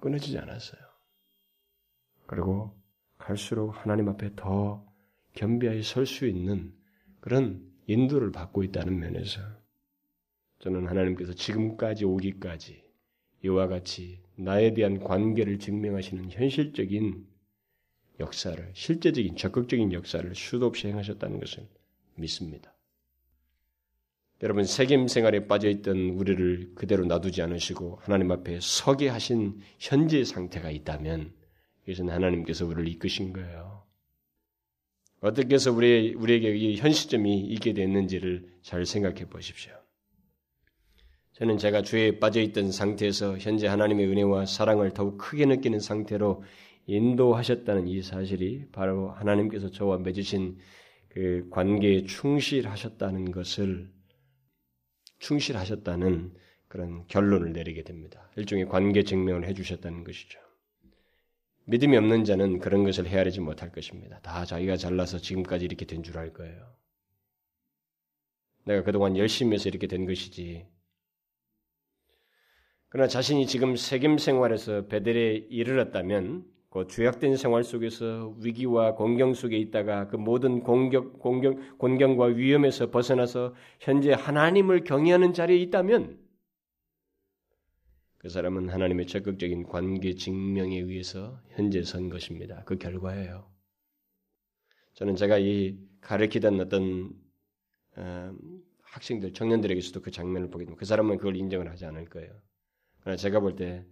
S1: 끊어지지 않았어요. 그리고 갈수록 하나님 앞에 더 겸비하게 설수 있는 그런 인도를 받고 있다는 면에서 저는 하나님께서 지금까지 오기까지 이와 같이 나에 대한 관계를 증명하시는 현실적인 역사를 실제적인 적극적인 역사를 수도 없이 행하셨다는 것을 믿습니다. 여러분 세겜 생활에 빠져 있던 우리를 그대로 놔두지 않으시고 하나님 앞에 서게 하신 현재 상태가 있다면 이것은 하나님께서 우리를 이끄신 거예요. 어떻게 해서 우리 우리에게 이 현시점이 있게 됐는지를 잘 생각해 보십시오. 저는 제가 죄에 빠져 있던 상태에서 현재 하나님의 은혜와 사랑을 더욱 크게 느끼는 상태로 인도하셨다는 이 사실이 바로 하나님께서 저와 맺으신 그 관계에 충실하셨다는 것을 충실하셨다는 그런 결론을 내리게 됩니다. 일종의 관계 증명을 해주셨다는 것이죠. 믿음이 없는 자는 그런 것을 헤아리지 못할 것입니다. 다 자기가 잘나서 지금까지 이렇게 된 줄 알 거예요. 내가 그동안 열심히 해서 이렇게 된 것이지. 그러나 자신이 지금 세겜 생활에서 베델에 이르렀다면 그 죄악된 생활 속에서 위기와 공경 속에 있다가 그 모든 공격, 공경, 곤경과 위험에서 벗어나서 현재 하나님을 경외하는 자리에 있다면 그 사람은 하나님의 적극적인 관계 증명에 의해서 현재 선 것입니다. 그 결과예요. 저는 제가 이 가르치던 어떤 어, 학생들, 청년들에게서도 그 장면을 보게 되면 그 사람은 그걸 인정을 하지 않을 거예요. 그러나 제가 볼때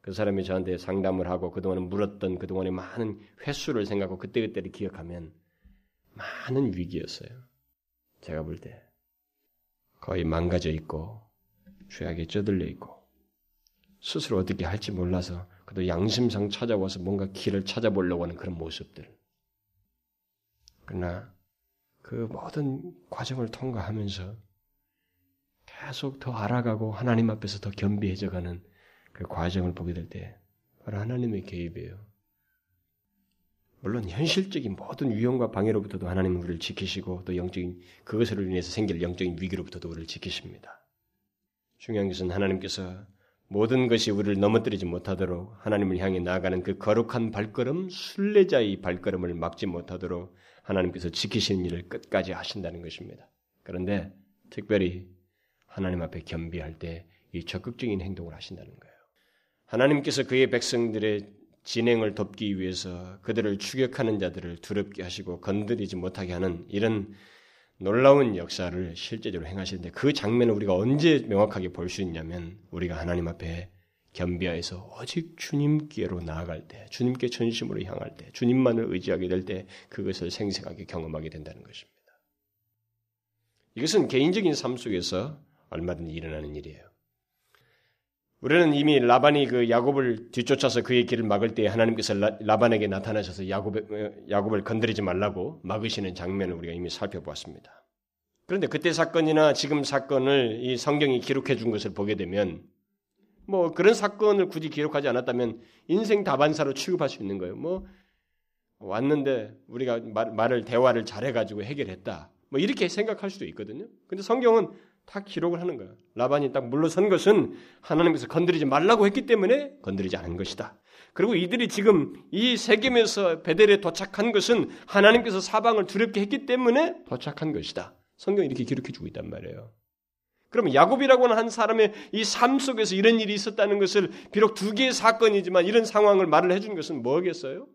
S1: 그 사람이 저한테 상담을 하고 그동안에 물었던 그동안의 많은 횟수를 생각하고 그때그때를 기억하면 많은 위기였어요. 제가 볼 때. 거의 망가져 있고, 죄악에 쩌들려 있고, 스스로 어떻게 할지 몰라서 그래도 양심상 찾아와서 뭔가 길을 찾아보려고 하는 그런 모습들. 그러나 그 모든 과정을 통과하면서 계속 더 알아가고 하나님 앞에서 더 겸비해져가는 그 과정을 보게 될 때 바로 하나님의 개입이에요. 물론 현실적인 모든 위험과 방해로부터도 하나님은 우리를 지키시고 또 영적인 그것으로 인해서 생길 영적인 위기로부터도 우리를 지키십니다. 중요한 것은 하나님께서 모든 것이 우리를 넘어뜨리지 못하도록 하나님을 향해 나아가는 그 거룩한 발걸음, 순례자의 발걸음을 막지 못하도록 하나님께서 지키시는 일을 끝까지 하신다는 것입니다. 그런데 특별히 하나님 앞에 겸비할 때 이 적극적인 행동을 하신다는 거예요. 하나님께서 그의 백성들의 진행을 돕기 위해서 그들을 추격하는 자들을 두렵게 하시고 건드리지 못하게 하는 이런 놀라운 역사를 실제적으로 행하시는데 그 장면을 우리가 언제 명확하게 볼 수 있냐면 우리가 하나님 앞에 겸비하여서 오직 주님께로 나아갈 때, 주님께 전심으로 향할 때, 주님만을 의지하게 될 때 그것을 생생하게 경험하게 된다는 것입니다. 이것은 개인적인 삶 속에서 얼마든지 일어나는 일이에요. 우리는 이미 라반이 그 야곱을 뒤쫓아서 그의 길을 막을 때 하나님께서 라, 반에게 나타나셔서 야곱, 어, 야곱을 건드리지 말라고 막으시는 장면을 우리가 이미 살펴보았습니다. 그런데 그때 사건이나 지금 사건을 이 성경이 기록해 준 것을 보게 되면 뭐 그런 사건을 굳이 기록하지 않았다면 인생 다반사로 취급할 수 있는 거예요. 뭐 왔는데 우리가 말, 말을 대화를 잘해 가지고 해결했다. 뭐 이렇게 생각할 수도 있거든요. 근데 성경은 다 기록을 하는 거예요. 라반이 딱 물러선 것은 하나님께서 건드리지 말라고 했기 때문에 건드리지 않은 것이다. 그리고 이들이 지금 이 세겜에서 베델에 도착한 것은 하나님께서 사방을 두렵게 했기 때문에 도착한 것이다. 성경이 이렇게 기록해 주고 있단 말이에요. 그러면 야곱이라고 하는 한 사람의 이 삶 속에서 이런 일이 있었다는 것을 비록 두 개의 사건이지만 이런 상황을 말을 해준 것은 뭐겠어요?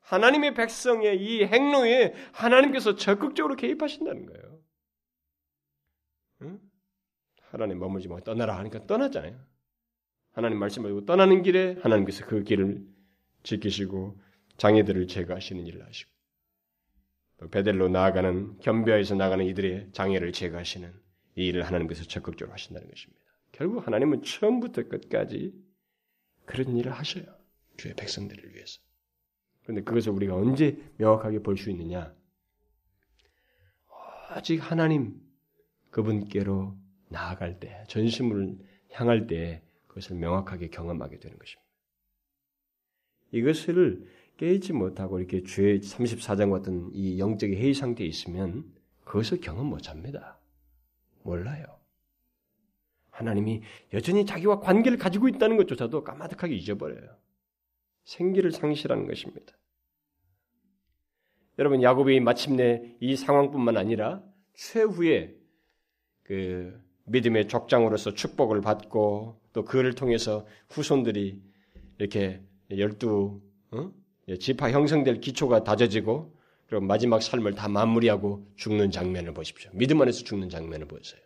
S1: 하나님의 백성의 이 행로에 하나님께서 적극적으로 개입하신다는 거예요. 응? 하나님 머물지 말고 떠나라 하니까 떠났잖아요. 하나님 말씀을 떠나는 길에 하나님께서 그 길을 지키시고 장애들을 제거하시는 일을 하시고 베델로 나아가는 겸비하에서 나가는 이들의 장애를 제거하시는 이 일을 하나님께서 적극적으로 하신다는 것입니다. 결국 하나님은 처음부터 끝까지 그런 일을 하셔요. 주의 백성들을 위해서. 그런데 그것을 우리가 언제 명확하게 볼 수 있느냐? 아직 하나님 그분께로 나아갈 때, 전심을 향할 때 그것을 명확하게 경험하게 되는 것입니다. 이것을 깨지 못하고 이렇게 죄 34장 같은 이 영적인 해이 상태에 있으면 그것을 경험 못 합니다. 몰라요. 하나님이 여전히 자기와 관계를 가지고 있다는 것조차도 까마득하게 잊어버려요. 생기를 상실하는 것입니다. 여러분 야곱이 마침내 이 상황뿐만 아니라 최후에 그 믿음의 족장으로서 축복을 받고 또 그를 통해서 후손들이 이렇게 열두 어? 지파 형성될 기초가 다져지고 그리고 마지막 삶을 다 마무리하고 죽는 장면을 보십시오. 믿음 안에서 죽는 장면을 보세요.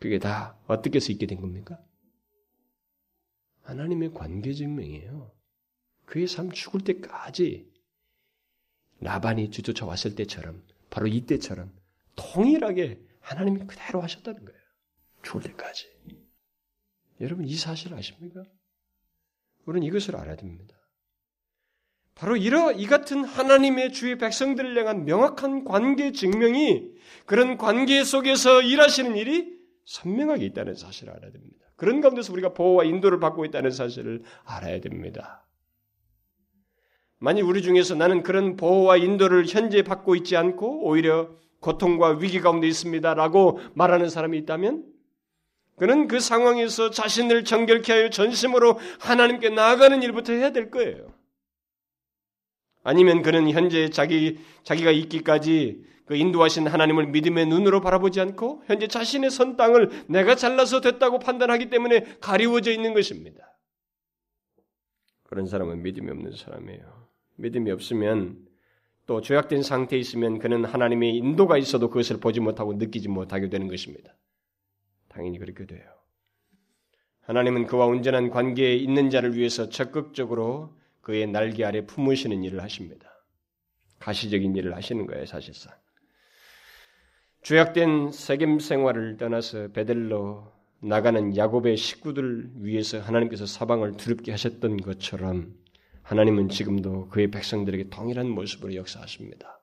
S1: 그게 다 어떻게 해서 있게 된 겁니까? 하나님의 관계 증명이에요. 그의 삶 죽을 때까지 라반이 뒤쫓아 왔을 때처럼 바로 이때처럼 동일하게 하나님이 그대로 하셨다는 거예요. 죽을 때까지. 여러분 이 사실 아십니까? 우리는 이것을 알아야 됩니다. 바로 이러 이 같은 하나님의 주의 백성들을 향한 명확한 관계 증명이 그런 관계 속에서 일하시는 일이 선명하게 있다는 사실을 알아야 됩니다. 그런 가운데서 우리가 보호와 인도를 받고 있다는 사실을 알아야 됩니다. 만약 우리 중에서 나는 그런 보호와 인도를 현재 받고 있지 않고 오히려 고통과 위기 가운데 있습니다라고 말하는 사람이 있다면 그는 그 상황에서 자신을 정결케 하여 전심으로 하나님께 나아가는 일부터 해야 될 거예요. 아니면 그는 현재 자기 자기가 있기까지 그 인도하신 하나님을 믿음의 눈으로 바라보지 않고 현재 자신의 선 땅을 내가 잘라서 됐다고 판단하기 때문에 가리워져 있는 것입니다. 그런 사람은 믿음이 없는 사람이에요. 믿음이 없으면 또 죄악된 상태에 있으면 그는 하나님의 인도가 있어도 그것을 보지 못하고 느끼지 못하게 되는 것입니다. 당연히 그렇게 돼요. 하나님은 그와 온전한 관계에 있는 자를 위해서 적극적으로 그의 날개 아래 품으시는 일을 하십니다. 가시적인 일을 하시는 거예요, 사실상. 죄악된 세겜 생활을 떠나서 베델로 나가는 야곱의 식구들 위해서 하나님께서 사방을 두렵게 하셨던 것처럼 하나님은 지금도 그의 백성들에게 동일한 모습으로 역사하십니다.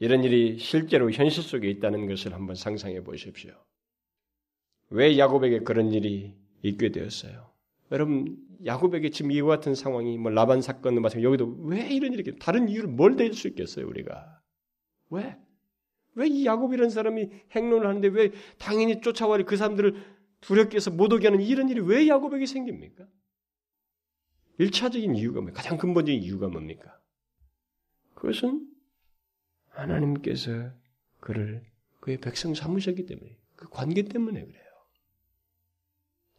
S1: 이런 일이 실제로 현실 속에 있다는 것을 한번 상상해 보십시오. 왜 야곱에게 그런 일이 있게 되었어요? 여러분, 야곱에게 지금 이와 같은 상황이 뭐 라반 사건도 마찬가지 여기도 왜 이런 일이 다른 이유를 뭘 댈 수 있겠어요, 우리가? 왜? 왜 이 야곱이라는 사람이 행론을 하는데 왜 당연히 쫓아와야 그 사람들을 두렵게 해서 못 오게 하는 이런 일이 왜 야곱에게 생깁니까? 일차적인 이유가 뭐 가장 근본적인 이유가 뭡니까? 그것은 하나님께서 그를 그의 백성 삼으셨기 때문에 그 관계 때문에 그래요.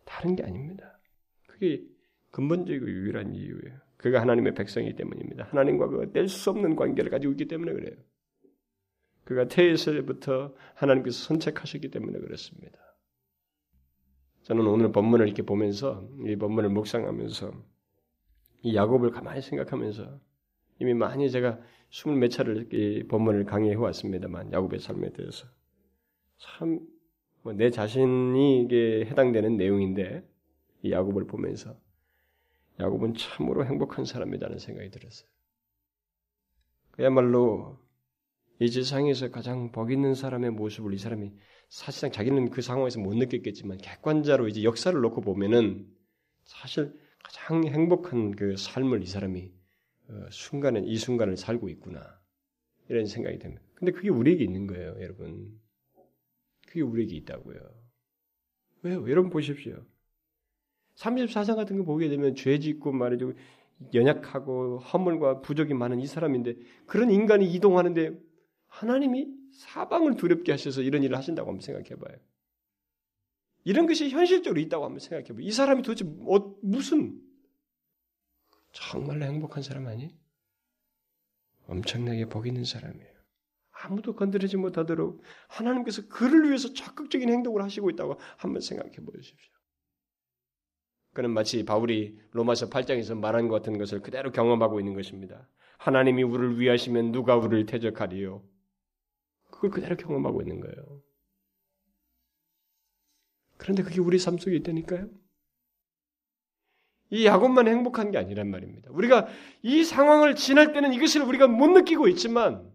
S1: 다른 게 아닙니다. 그게 근본적이고 유일한 이유예요. 그가 하나님의 백성이기 때문입니다. 하나님과 그뗄수 없는 관계를 가지고 있기 때문에 그래요. 그가 태에서부터 하나님께서 선택하셨기 때문에 그렇습니다. 저는 오늘 본문을 이렇게 보면서 이 본문을 묵상하면서 이 야곱을 가만히 생각하면서 이미 많이 제가 스물 몇 차를 이 본문을 강의해 왔습니다만 야곱의 삶에 대해서 참내 뭐 자신이 이게 해당되는 내용인데 이 야곱을 보면서 야곱은 참으로 행복한 사람이라는 생각이 들었어요. 그야말로 이 세상에서 가장 복 있는 사람의 모습을 이 사람이 사실상 자기는 그 상황에서 못 느꼈겠지만 객관자로 이제 역사를 놓고 보면은 사실 가장 행복한 그 삶을 이 사람이 어, 순간에 이 순간을 살고 있구나 이런 생각이 됩니다. 근데 그게 우리에게 있는 거예요, 여러분. 그게 우리에게 있다고요. 왜요? 여러분 보십시오. 34장 같은 거 보게 되면 죄 짓고 말이죠. 연약하고 허물과 부족이 많은 이 사람인데 그런 인간이 이동하는데 하나님이 사방을 두렵게 하셔서 이런 일을 하신다고 한번 생각해 봐요. 이런 것이 현실적으로 있다고 한번 생각해 봐요. 이 사람이 도대체 뭐, 무슨 정말로 행복한 사람 아니? 엄청나게 복 있는 사람이에요. 아무도 건드리지 못하도록 하나님께서 그를 위해서 적극적인 행동을 하시고 있다고 한번 생각해 보십시오. 그는 마치 바울이 로마서 8장에서 말한 것 같은 것을 그대로 경험하고 있는 것입니다. 하나님이 우리를 위하시면 누가 우리를 대적하리요? 그걸 그대로 경험하고 있는 거예요. 그런데 그게 우리 삶 속에 있다니까요? 이 야곱만 행복한 게 아니란 말입니다. 우리가 이 상황을 지날 때는 이것을 우리가 못 느끼고 있지만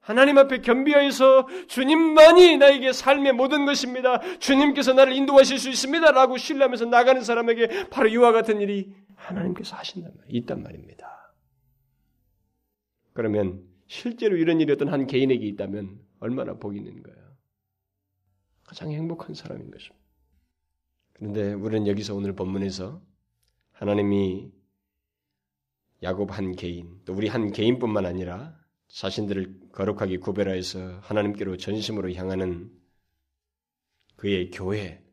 S1: 하나님 앞에 겸비하여서 주님만이 나에게 삶의 모든 것입니다. 주님께서 나를 인도하실 수 있습니다. 라고 신뢰하면서 나가는 사람에게 바로 이와 같은 일이 하나님께서 하신단 말이에요. 있단 말입니다. 그러면 실제로 이런 일이 어떤 한 개인에게 있다면 얼마나 복이 있는 거예요. 가장 행복한 사람인 것입니다. 그런데 우리는 여기서 오늘 본문에서 하나님이 야곱 한 개인, 또 우리 한 개인뿐만 아니라 자신들을 거룩하게 구별하여서 하나님께로 전심으로 향하는 그의 교회,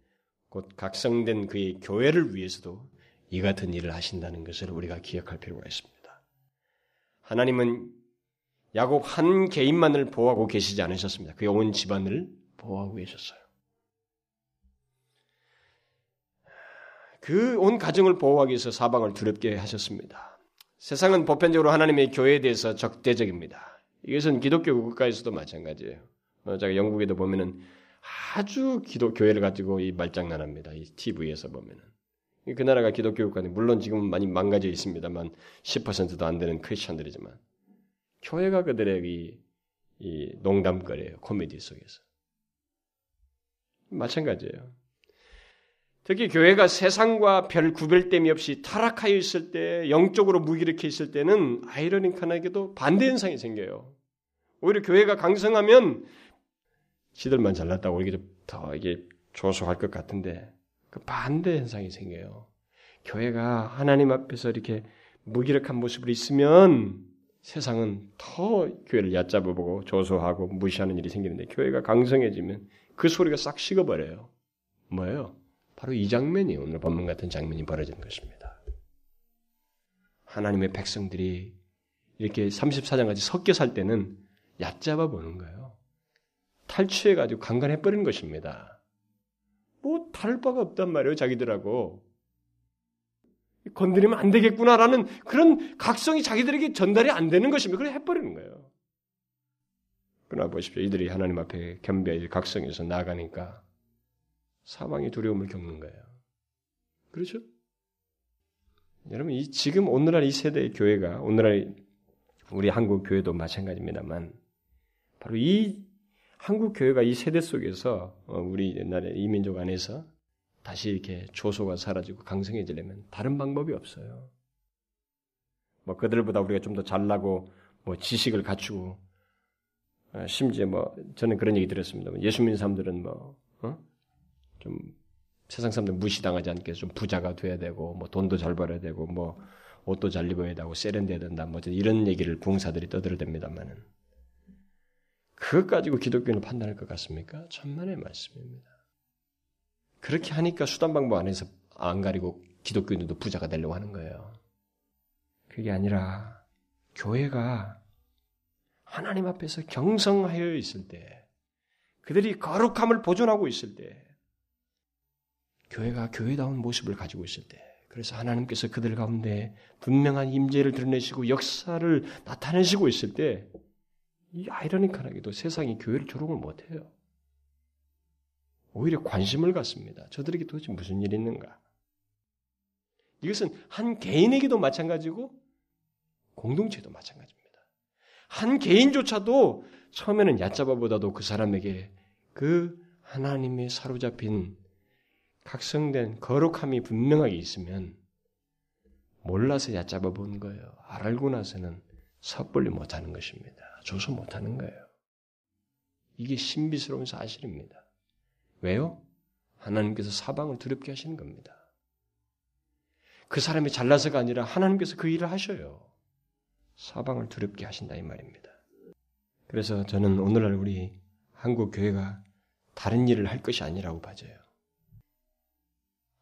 S1: 곧 각성된 그의 교회를 위해서도 이 같은 일을 하신다는 것을 우리가 기억할 필요가 있습니다. 하나님은 야곱 한 개인만을 보호하고 계시지 않으셨습니다. 그의 온 집안을 보호하고 계셨어요. 그 온 가정을 보호하기 위해서 사방을 두렵게 하셨습니다. 세상은 보편적으로 하나님의 교회에 대해서 적대적입니다. 이것은 기독교 국가에서도 마찬가지예요. 어, 제가 영국에도 보면은 아주 기독 교회를 가지고 이 말장난합니다. 이 TV에서 보면은 그 나라가 기독교 국가인데 물론 지금 많이 망가져 있습니다만 10%도 안 되는 크리스천들이지만 교회가 그들의 이, 이 농담거리예요. 코미디 속에서 마찬가지예요. 특히 교회가 세상과 별 구별됨이 없이 타락하여 있을 때, 영적으로 무기력해 있을 때는 아이러니컬하게도 반대 현상이 생겨요. 오히려 교회가 강성하면 지들만 잘났다고 이게 더 이게 조소할 것 같은데 그 반대 현상이 생겨요. 교회가 하나님 앞에서 이렇게 무기력한 모습으로 있으면 세상은 더 교회를 얕잡아보고 조소하고 무시하는 일이 생기는데 교회가 강성해지면 그 소리가 싹 식어버려요. 뭐예요? 바로 이 장면이 오늘 본문 같은 장면이 벌어지는 것입니다. 하나님의 백성들이 이렇게 34장까지 섞여 살 때는 얕잡아 보는 거예요. 탈취해가지고 강간해버리는 것입니다. 뭐 다를 바가 없단 말이에요, 자기들하고. 건드리면 안 되겠구나라는 그런 각성이 자기들에게 전달이 안 되는 것입니다. 그래 해버리는 거예요. 그러나 보십시오. 이들이 하나님 앞에 겸비하여 각성해서 나가니까 사망의 두려움을 겪는 거예요. 그렇죠? 여러분, 이 지금 오늘날 이 세대의 교회가 오늘날 우리 한국 교회도 마찬가지입니다만 바로 이 한국 교회가 이 세대 속에서 어, 우리 옛날에 이민족 안에서 다시 이렇게 조소가 사라지고 강성해지려면 다른 방법이 없어요. 뭐 그들보다 우리가 좀 더 잘나고 뭐 지식을 갖추고 어, 심지어 뭐 저는 그런 얘기 들었습니다. 예수 믿는 사람들은 뭐 어? 좀 세상 사람들 무시당하지 않게 좀 부자가 돼야 되고 뭐 돈도 잘 벌어야 되고 뭐 옷도 잘 입어야 되고 세련돼야 된다 뭐 이런 얘기를 부흥사들이 떠들어댑니다만은 그것 가지고 기독교는 판단할 것 같습니까? 천만의 말씀입니다. 그렇게 하니까 수단 방법 안에서 안 가리고 기독교인들도 부자가 되려고 하는 거예요. 그게 아니라 교회가 하나님 앞에서 경성하여 있을 때, 그들이 거룩함을 보존하고 있을 때, 교회가 교회다운 모습을 가지고 있을 때, 그래서 하나님께서 그들 가운데 분명한 임재를 드러내시고 역사를 나타내시고 있을 때, 이 아이러니컬하게도 세상이 교회를 조롱을 못해요. 오히려 관심을 갖습니다. 저들에게 도대체 무슨 일이 있는가? 이것은 한 개인에게도 마찬가지고 공동체도 마찬가지입니다. 한 개인조차도 처음에는 얕잡아보다도 그 사람에게 그 하나님의 사로잡힌 각성된 거룩함이 분명하게 있으면 몰라서 얕잡아 본 거예요. 알고 나서는 섣불리 못하는 것입니다. 줘서 못하는 거예요. 이게 신비스러운 사실입니다. 왜요? 하나님께서 사방을 두렵게 하시는 겁니다. 그 사람이 잘나서가 아니라 하나님께서 그 일을 하셔요. 사방을 두렵게 하신다 이 말입니다. 그래서 저는 오늘날 우리 한국 교회가 다른 일을 할 것이 아니라고 봐져요.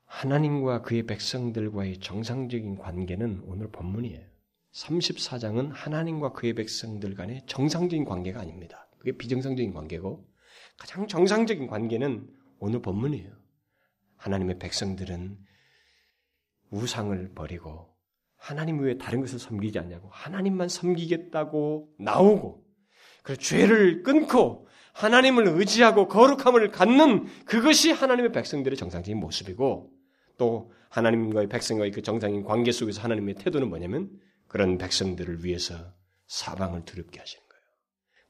S1: 하나님과 그의 백성들과의 정상적인 관계는 오늘 본문이에요. 34장은 하나님과 그의 백성들 간의 정상적인 관계가 아닙니다. 그게 비정상적인 관계고 가장 정상적인 관계는 오늘 본문이에요. 하나님의 백성들은 우상을 버리고 하나님 외에 다른 것을 섬기지 않냐고 하나님만 섬기겠다고 나오고 그 죄를 끊고 하나님을 의지하고 거룩함을 갖는 그것이 하나님의 백성들의 정상적인 모습이고 또 하나님과의 백성과의 그 정상인 관계 속에서 하나님의 태도는 뭐냐면 그런 백성들을 위해서 사방을 두렵게 하시는 거예요.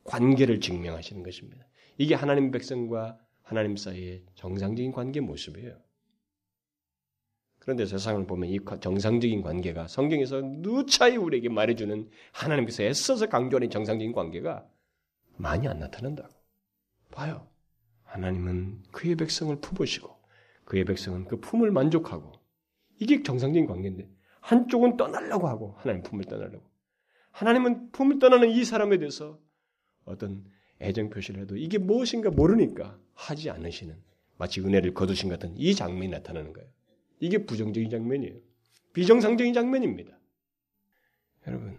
S1: 관계를 증명하시는 것입니다. 이게 하나님 백성과 하나님 사이의 정상적인 관계 모습이에요. 그런데 세상을 보면 이 정상적인 관계가 성경에서 누차히 우리에게 말해주는 하나님께서 애써서 강조하는 정상적인 관계가 많이 안 나타난다고. 봐요. 하나님은 그의 백성을 품으시고 그의 백성은 그 품을 만족하고 이게 정상적인 관계인데 한쪽은 떠나려고 하고 하나님 품을 떠나려고 하나님은 품을 떠나는 이 사람에 대해서 어떤 애정 표시를 해도 이게 무엇인가 모르니까 하지 않으시는 마치 은혜를 거두신 같은 이 장면이 나타나는 거예요. 이게 부정적인 장면이에요. 비정상적인 장면입니다. 여러분,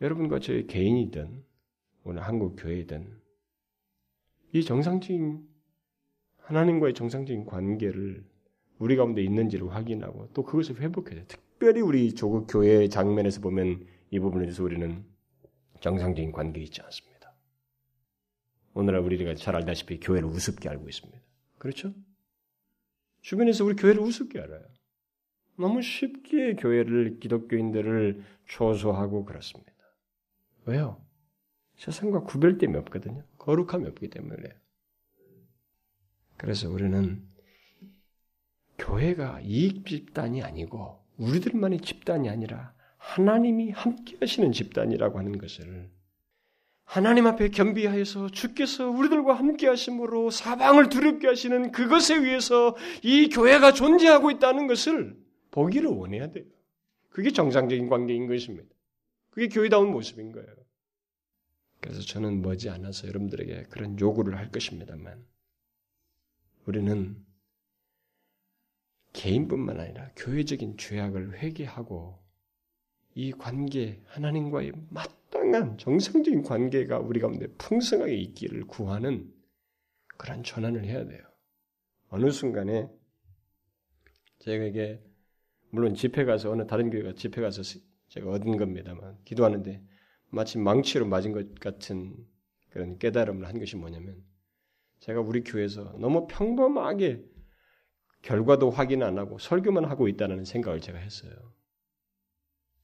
S1: 여러분과 저희 개인이든 오늘 한국 교회이든 이 정상적인 하나님과의 정상적인 관계를 우리 가운데 있는지를 확인하고 또 그것을 회복해야 돼. 특별히 우리 조국 교회 장면에서 보면 이 부분에 대해서 우리는 정상적인 관계 있지 않습니다. 오늘날 우리가 잘 알다시피 교회를 우습게 알고 있습니다. 그렇죠? 주변에서 우리 교회를 우습게 알아요. 너무 쉽게 교회를 기독교인들을 초소하고 그렇습니다. 왜요? 세상과 구별됨이 없거든요. 거룩함이 없기 때문에 그래요. 그래서 우리는 교회가 이익 집단이 아니고 우리들만의 집단이 아니라 하나님이 함께 하시는 집단이라고 하는 것을 하나님 앞에 겸비하여서 주께서 우리들과 함께 하심으로 사방을 두렵게 하시는 그것에 의해서 이 교회가 존재하고 있다는 것을 보기를 원해야 돼요. 그게 정상적인 관계인 것입니다. 그게 교회다운 모습인 거예요. 그래서 저는 머지 않아서 여러분들에게 그런 요구를 할 것입니다만 우리는 개인뿐만 아니라 교회적인 죄악을 회개하고 이 관계 하나님과의 마땅한 정상적인 관계가 우리 가운데 풍성하게 있기를 구하는 그런 전환을 해야 돼요. 어느 순간에 제가 이게 물론 집회 가서 어느 다른 교회가 집회 가서 제가 얻은 겁니다만 기도하는데 마치 망치로 맞은 것 같은 그런 깨달음을 한 것이 뭐냐면 제가 우리 교회에서 너무 평범하게 결과도 확인 안 하고 설교만 하고 있다는 생각을 제가 했어요.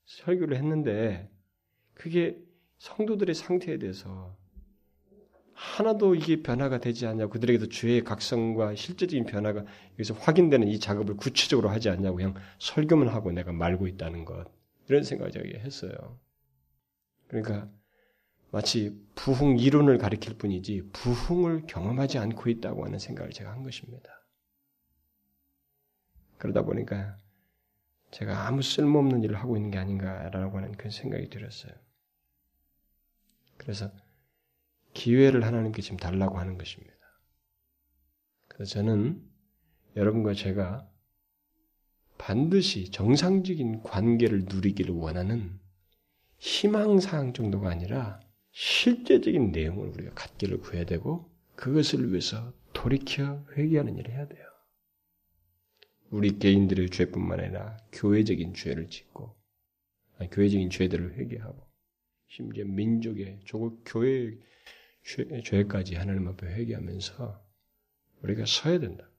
S1: 설교를 했는데 그게 성도들의 상태에 대해서 하나도 이게 변화가 되지 않냐고 그들에게도 죄의 각성과 실제적인 변화가 여기서 확인되는 이 작업을 구체적으로 하지 않냐고 그냥 설교만 하고 내가 말고 있다는 것 이런 생각을 제가 했어요. 그러니까 마치 부흥 이론을 가리킬 뿐이지 부흥을 경험하지 않고 있다고 하는 생각을 제가 한 것입니다. 그러다 보니까 제가 아무 쓸모없는 일을 하고 있는 게 아닌가라고 하는 그런 생각이 들었어요. 그래서 기회를 하나님께 지금 달라고 하는 것입니다. 그래서 저는 여러분과 제가 반드시 정상적인 관계를 누리기를 원하는 희망사항 정도가 아니라 실제적인 내용을 우리가 갖기를 구해야 되고 그것을 위해서 돌이켜 회개하는 일을 해야 돼요. 우리 개인들의 죄뿐만 아니라 교회적인 죄를 짓고 아니, 교회적인 죄들을 회개하고 심지어 민족의 조국 교회 죄, 죄까지 하나님 앞에 회개하면서 우리가 서야 된다.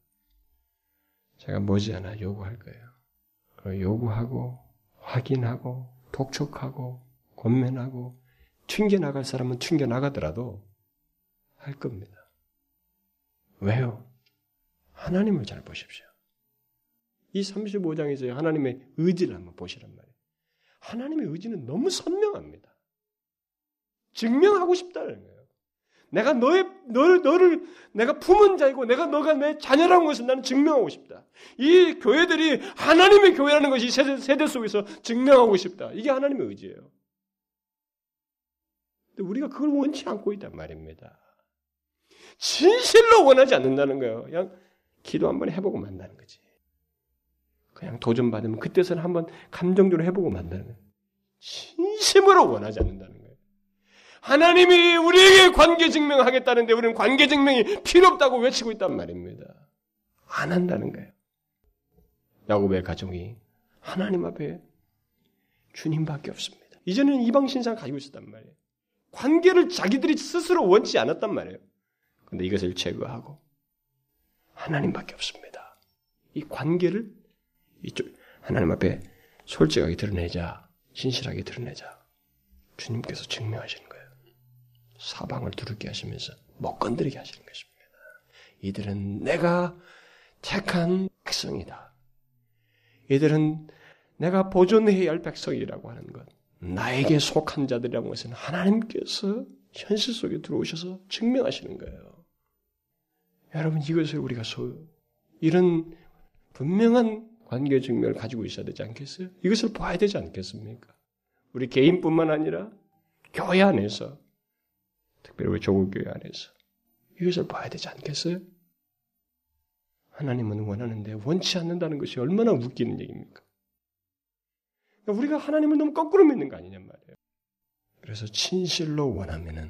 S1: 제가 머지않아 요구할 거예요. 요구하고 확인하고 독촉하고 권면하고 튕겨 나갈 사람은 튕겨 나가더라도 할 겁니다. 왜요? 하나님을 잘 보십시오. 이 35장에서 하나님의 의지를 한번 보시란 말이에요. 하나님의 의지는 너무 선명합니다. 증명하고 싶다는 거예요. 내가 너의 너를, 너를 내가 품은 자이고 내가 너가 내 자녀라는 것을 나는 증명하고 싶다. 이 교회들이 하나님의 교회라는 것이 세대, 세대 속에서 증명하고 싶다. 이게 하나님의 의지예요. 우리가 그걸 원치 않고 있단 말입니다. 진실로 원하지 않는다는 거예요. 그냥 기도 한번 해보고 만다는 거지. 그냥 도전 받으면 그때서는 한번 감정적으로 해보고 만다는 거예요. 진심으로 원하지 않는다는 거예요. 하나님이 우리에게 관계 증명하겠다는데 우리는 관계 증명이 필요 없다고 외치고 있단 말입니다. 안 한다는 거예요. 야곱의 가정이 하나님 앞에 주님밖에 없습니다. 이전에는 이방 신상 가지고 있었단 말이에요. 관계를 자기들이 스스로 원치 않았단 말이에요. 근데 이것을 제거하고 하나님밖에 없습니다. 이 관계를 이쪽 하나님 앞에 솔직하게 드러내자, 신실하게 드러내자. 주님께서 증명하시는 거예요. 사방을 두렵게 하시면서 못 건드리게 하시는 것입니다. 이들은 내가 택한 백성이다. 이들은 내가 보존해야 할 백성이라고 하는 것. 나에게 속한 자들이라는 것은 하나님께서 현실 속에 들어오셔서 증명하시는 거예요. 여러분 이것을 우리가 소 이런 분명한 관계 증명을 가지고 있어야 되지 않겠어요? 이것을 봐야 되지 않겠습니까? 우리 개인뿐만 아니라 교회 안에서 특별히 우리 조국교회 안에서 이것을 봐야 되지 않겠어요? 하나님은 원하는데 원치 않는다는 것이 얼마나 웃기는 얘기입니까? 그러니까 우리가 하나님을 너무 거꾸로 믿는 거 아니냔 말이에요. 그래서 진실로 원하면은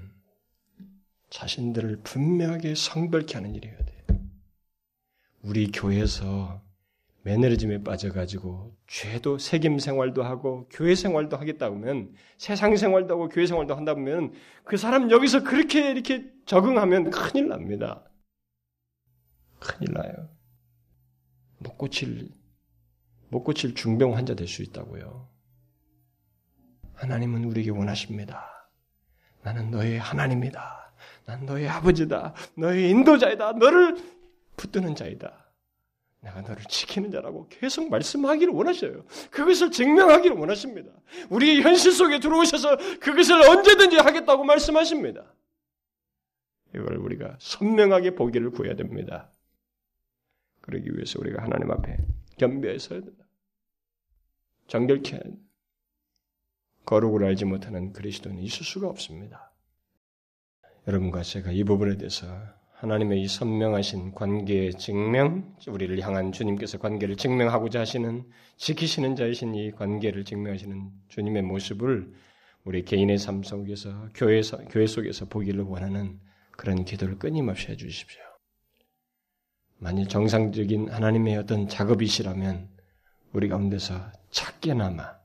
S1: 자신들을 분명하게 성별케 하는 일이 어야 돼요. 우리 교회에서 매너리즘에 빠져가지고 죄도 세겜 생활도 하고 교회 생활도 하겠다 보면 세상 생활도 하고 교회 생활도 한다 보면 그 사람 여기서 그렇게 이렇게 적응하면 큰일 납니다. 큰일 나요. 못 고칠 못 고칠 중병 환자 될 수 있다고요. 하나님은 우리에게 원하십니다. 나는 너의 하나님이다. 난 너의 아버지다. 너의 인도자이다. 너를 붙드는 자이다. 내가 너를 지키는 자라고 계속 말씀하기를 원하셔요. 그것을 증명하기를 원하십니다. 우리 현실 속에 들어오셔서 그것을 언제든지 하겠다고 말씀하십니다. 이걸 우리가 선명하게 보기를 구해야 됩니다. 그러기 위해서 우리가 하나님 앞에 겸비해 서야 된다. 정결케. 거룩을 알지 못하는 그리스도는 있을 수가 없습니다. 여러분과 제가 이 부분에 대해서 하나님의 이 선명하신 관계의 증명, 우리를 향한 주님께서 관계를 증명하고자 하시는 지키시는 자이신 이 관계를 증명하시는 주님의 모습을 우리 개인의 삶 속에서 교회 속에서 보기를 원하는 그런 기도를 끊임없이 해주십시오. 만일 정상적인 하나님의 어떤 작업이시라면 우리 가운데서 작게나마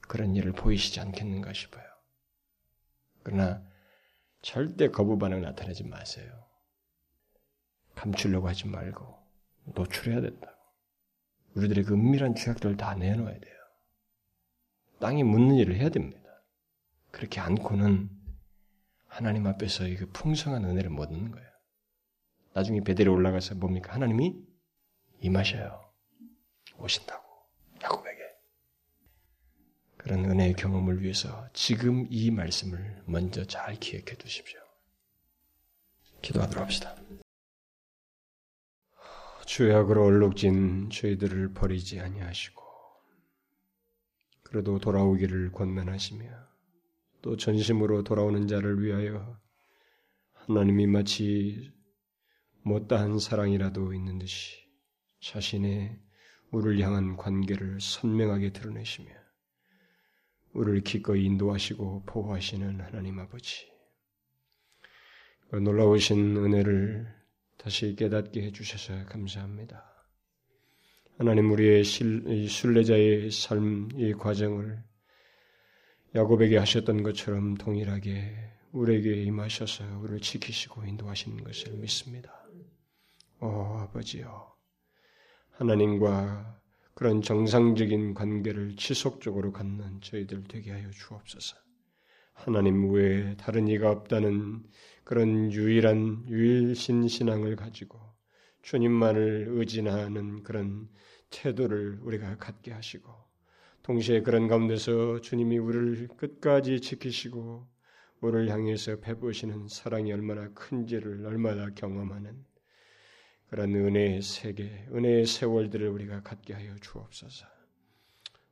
S1: 그런 일을 보이시지 않겠는가 싶어요. 그러나 절대 거부 반응 나타내지 마세요. 감추려고 하지 말고 노출해야 된다고. 우리들의 그 은밀한 죄악들을 다 내놓아야 돼요. 땅이 묻는 일을 해야 됩니다. 그렇게 않고는 하나님 앞에서 이그 풍성한 은혜를 못 얻는 거예요. 나중에 베델에 올라가서 뭡니까? 하나님이 임하셔요. 오신다고. 야곱에게. 그런 은혜의 경험을 위해서 지금 이 말씀을 먼저 잘 기억해 두십시오. 기도하도록 합시다. 죄악으로 얼룩진 저희들을 버리지 아니하시고 그래도 돌아오기를 권면하시며 또 전심으로 돌아오는 자를 위하여 하나님이 마치 못다한 사랑이라도 있는 듯이 자신의 우리를 향한 관계를 선명하게 드러내시며 우리를 기꺼이 인도하시고 보호하시는 하나님 아버지 그 놀라우신 은혜를 다시 깨닫게 해주셔서 감사합니다. 하나님 우리의 순례자의 삶이 과정을 야곱에게 하셨던 것처럼 동일하게 우리에게 임하셔서 우리를 지키시고 인도하시는 것을 믿습니다. 오 아버지요 하나님과 그런 정상적인 관계를 지속적으로 갖는 저희들 되게 하여 주옵소서. 하나님 외에 다른 이가 없다는 그런 유일한 유일신 신앙을 가지고 주님만을 의지하는 그런 태도를 우리가 갖게 하시고 동시에 그런 가운데서 주님이 우리를 끝까지 지키시고 우리를 향해서 베푸시는 사랑이 얼마나 큰지를 얼마나 경험하는 그런 은혜의 세계, 은혜의 세월들을 우리가 갖게 하여 주옵소서.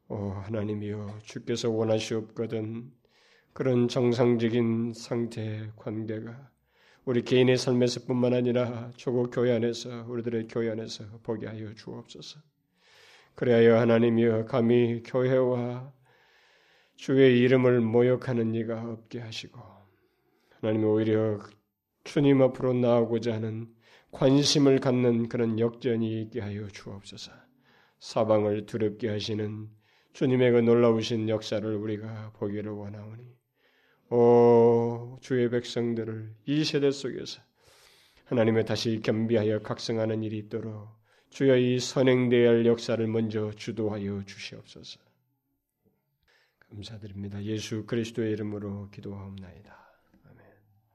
S1: 오 하나님이여 주께서 원하시옵거든 그런 정상적인 상태의 관계가 우리 개인의 삶에서뿐만 아니라 조국 교회 안에서 우리들의 교회 안에서 보게 하여 주옵소서. 그래야 하나님이여 감히 교회와 주의 이름을 모욕하는 이가 없게 하시고 하나님 오히려 주님 앞으로 나오고자 하는 관심을 갖는 그런 역전이 있게 하여 주옵소서. 사방을 두렵게 하시는 주님의 그 놀라우신 역사를 우리가 보기를 원하오니 오 주의 백성들을 이 세대 속에서 하나님의 다시 겸비하여 각성하는 일이 있도록 주여 이 선행되어야 할 역사를 먼저 주도하여 주시옵소서. 감사드립니다. 예수 그리스도의 이름으로 기도하옵나이다.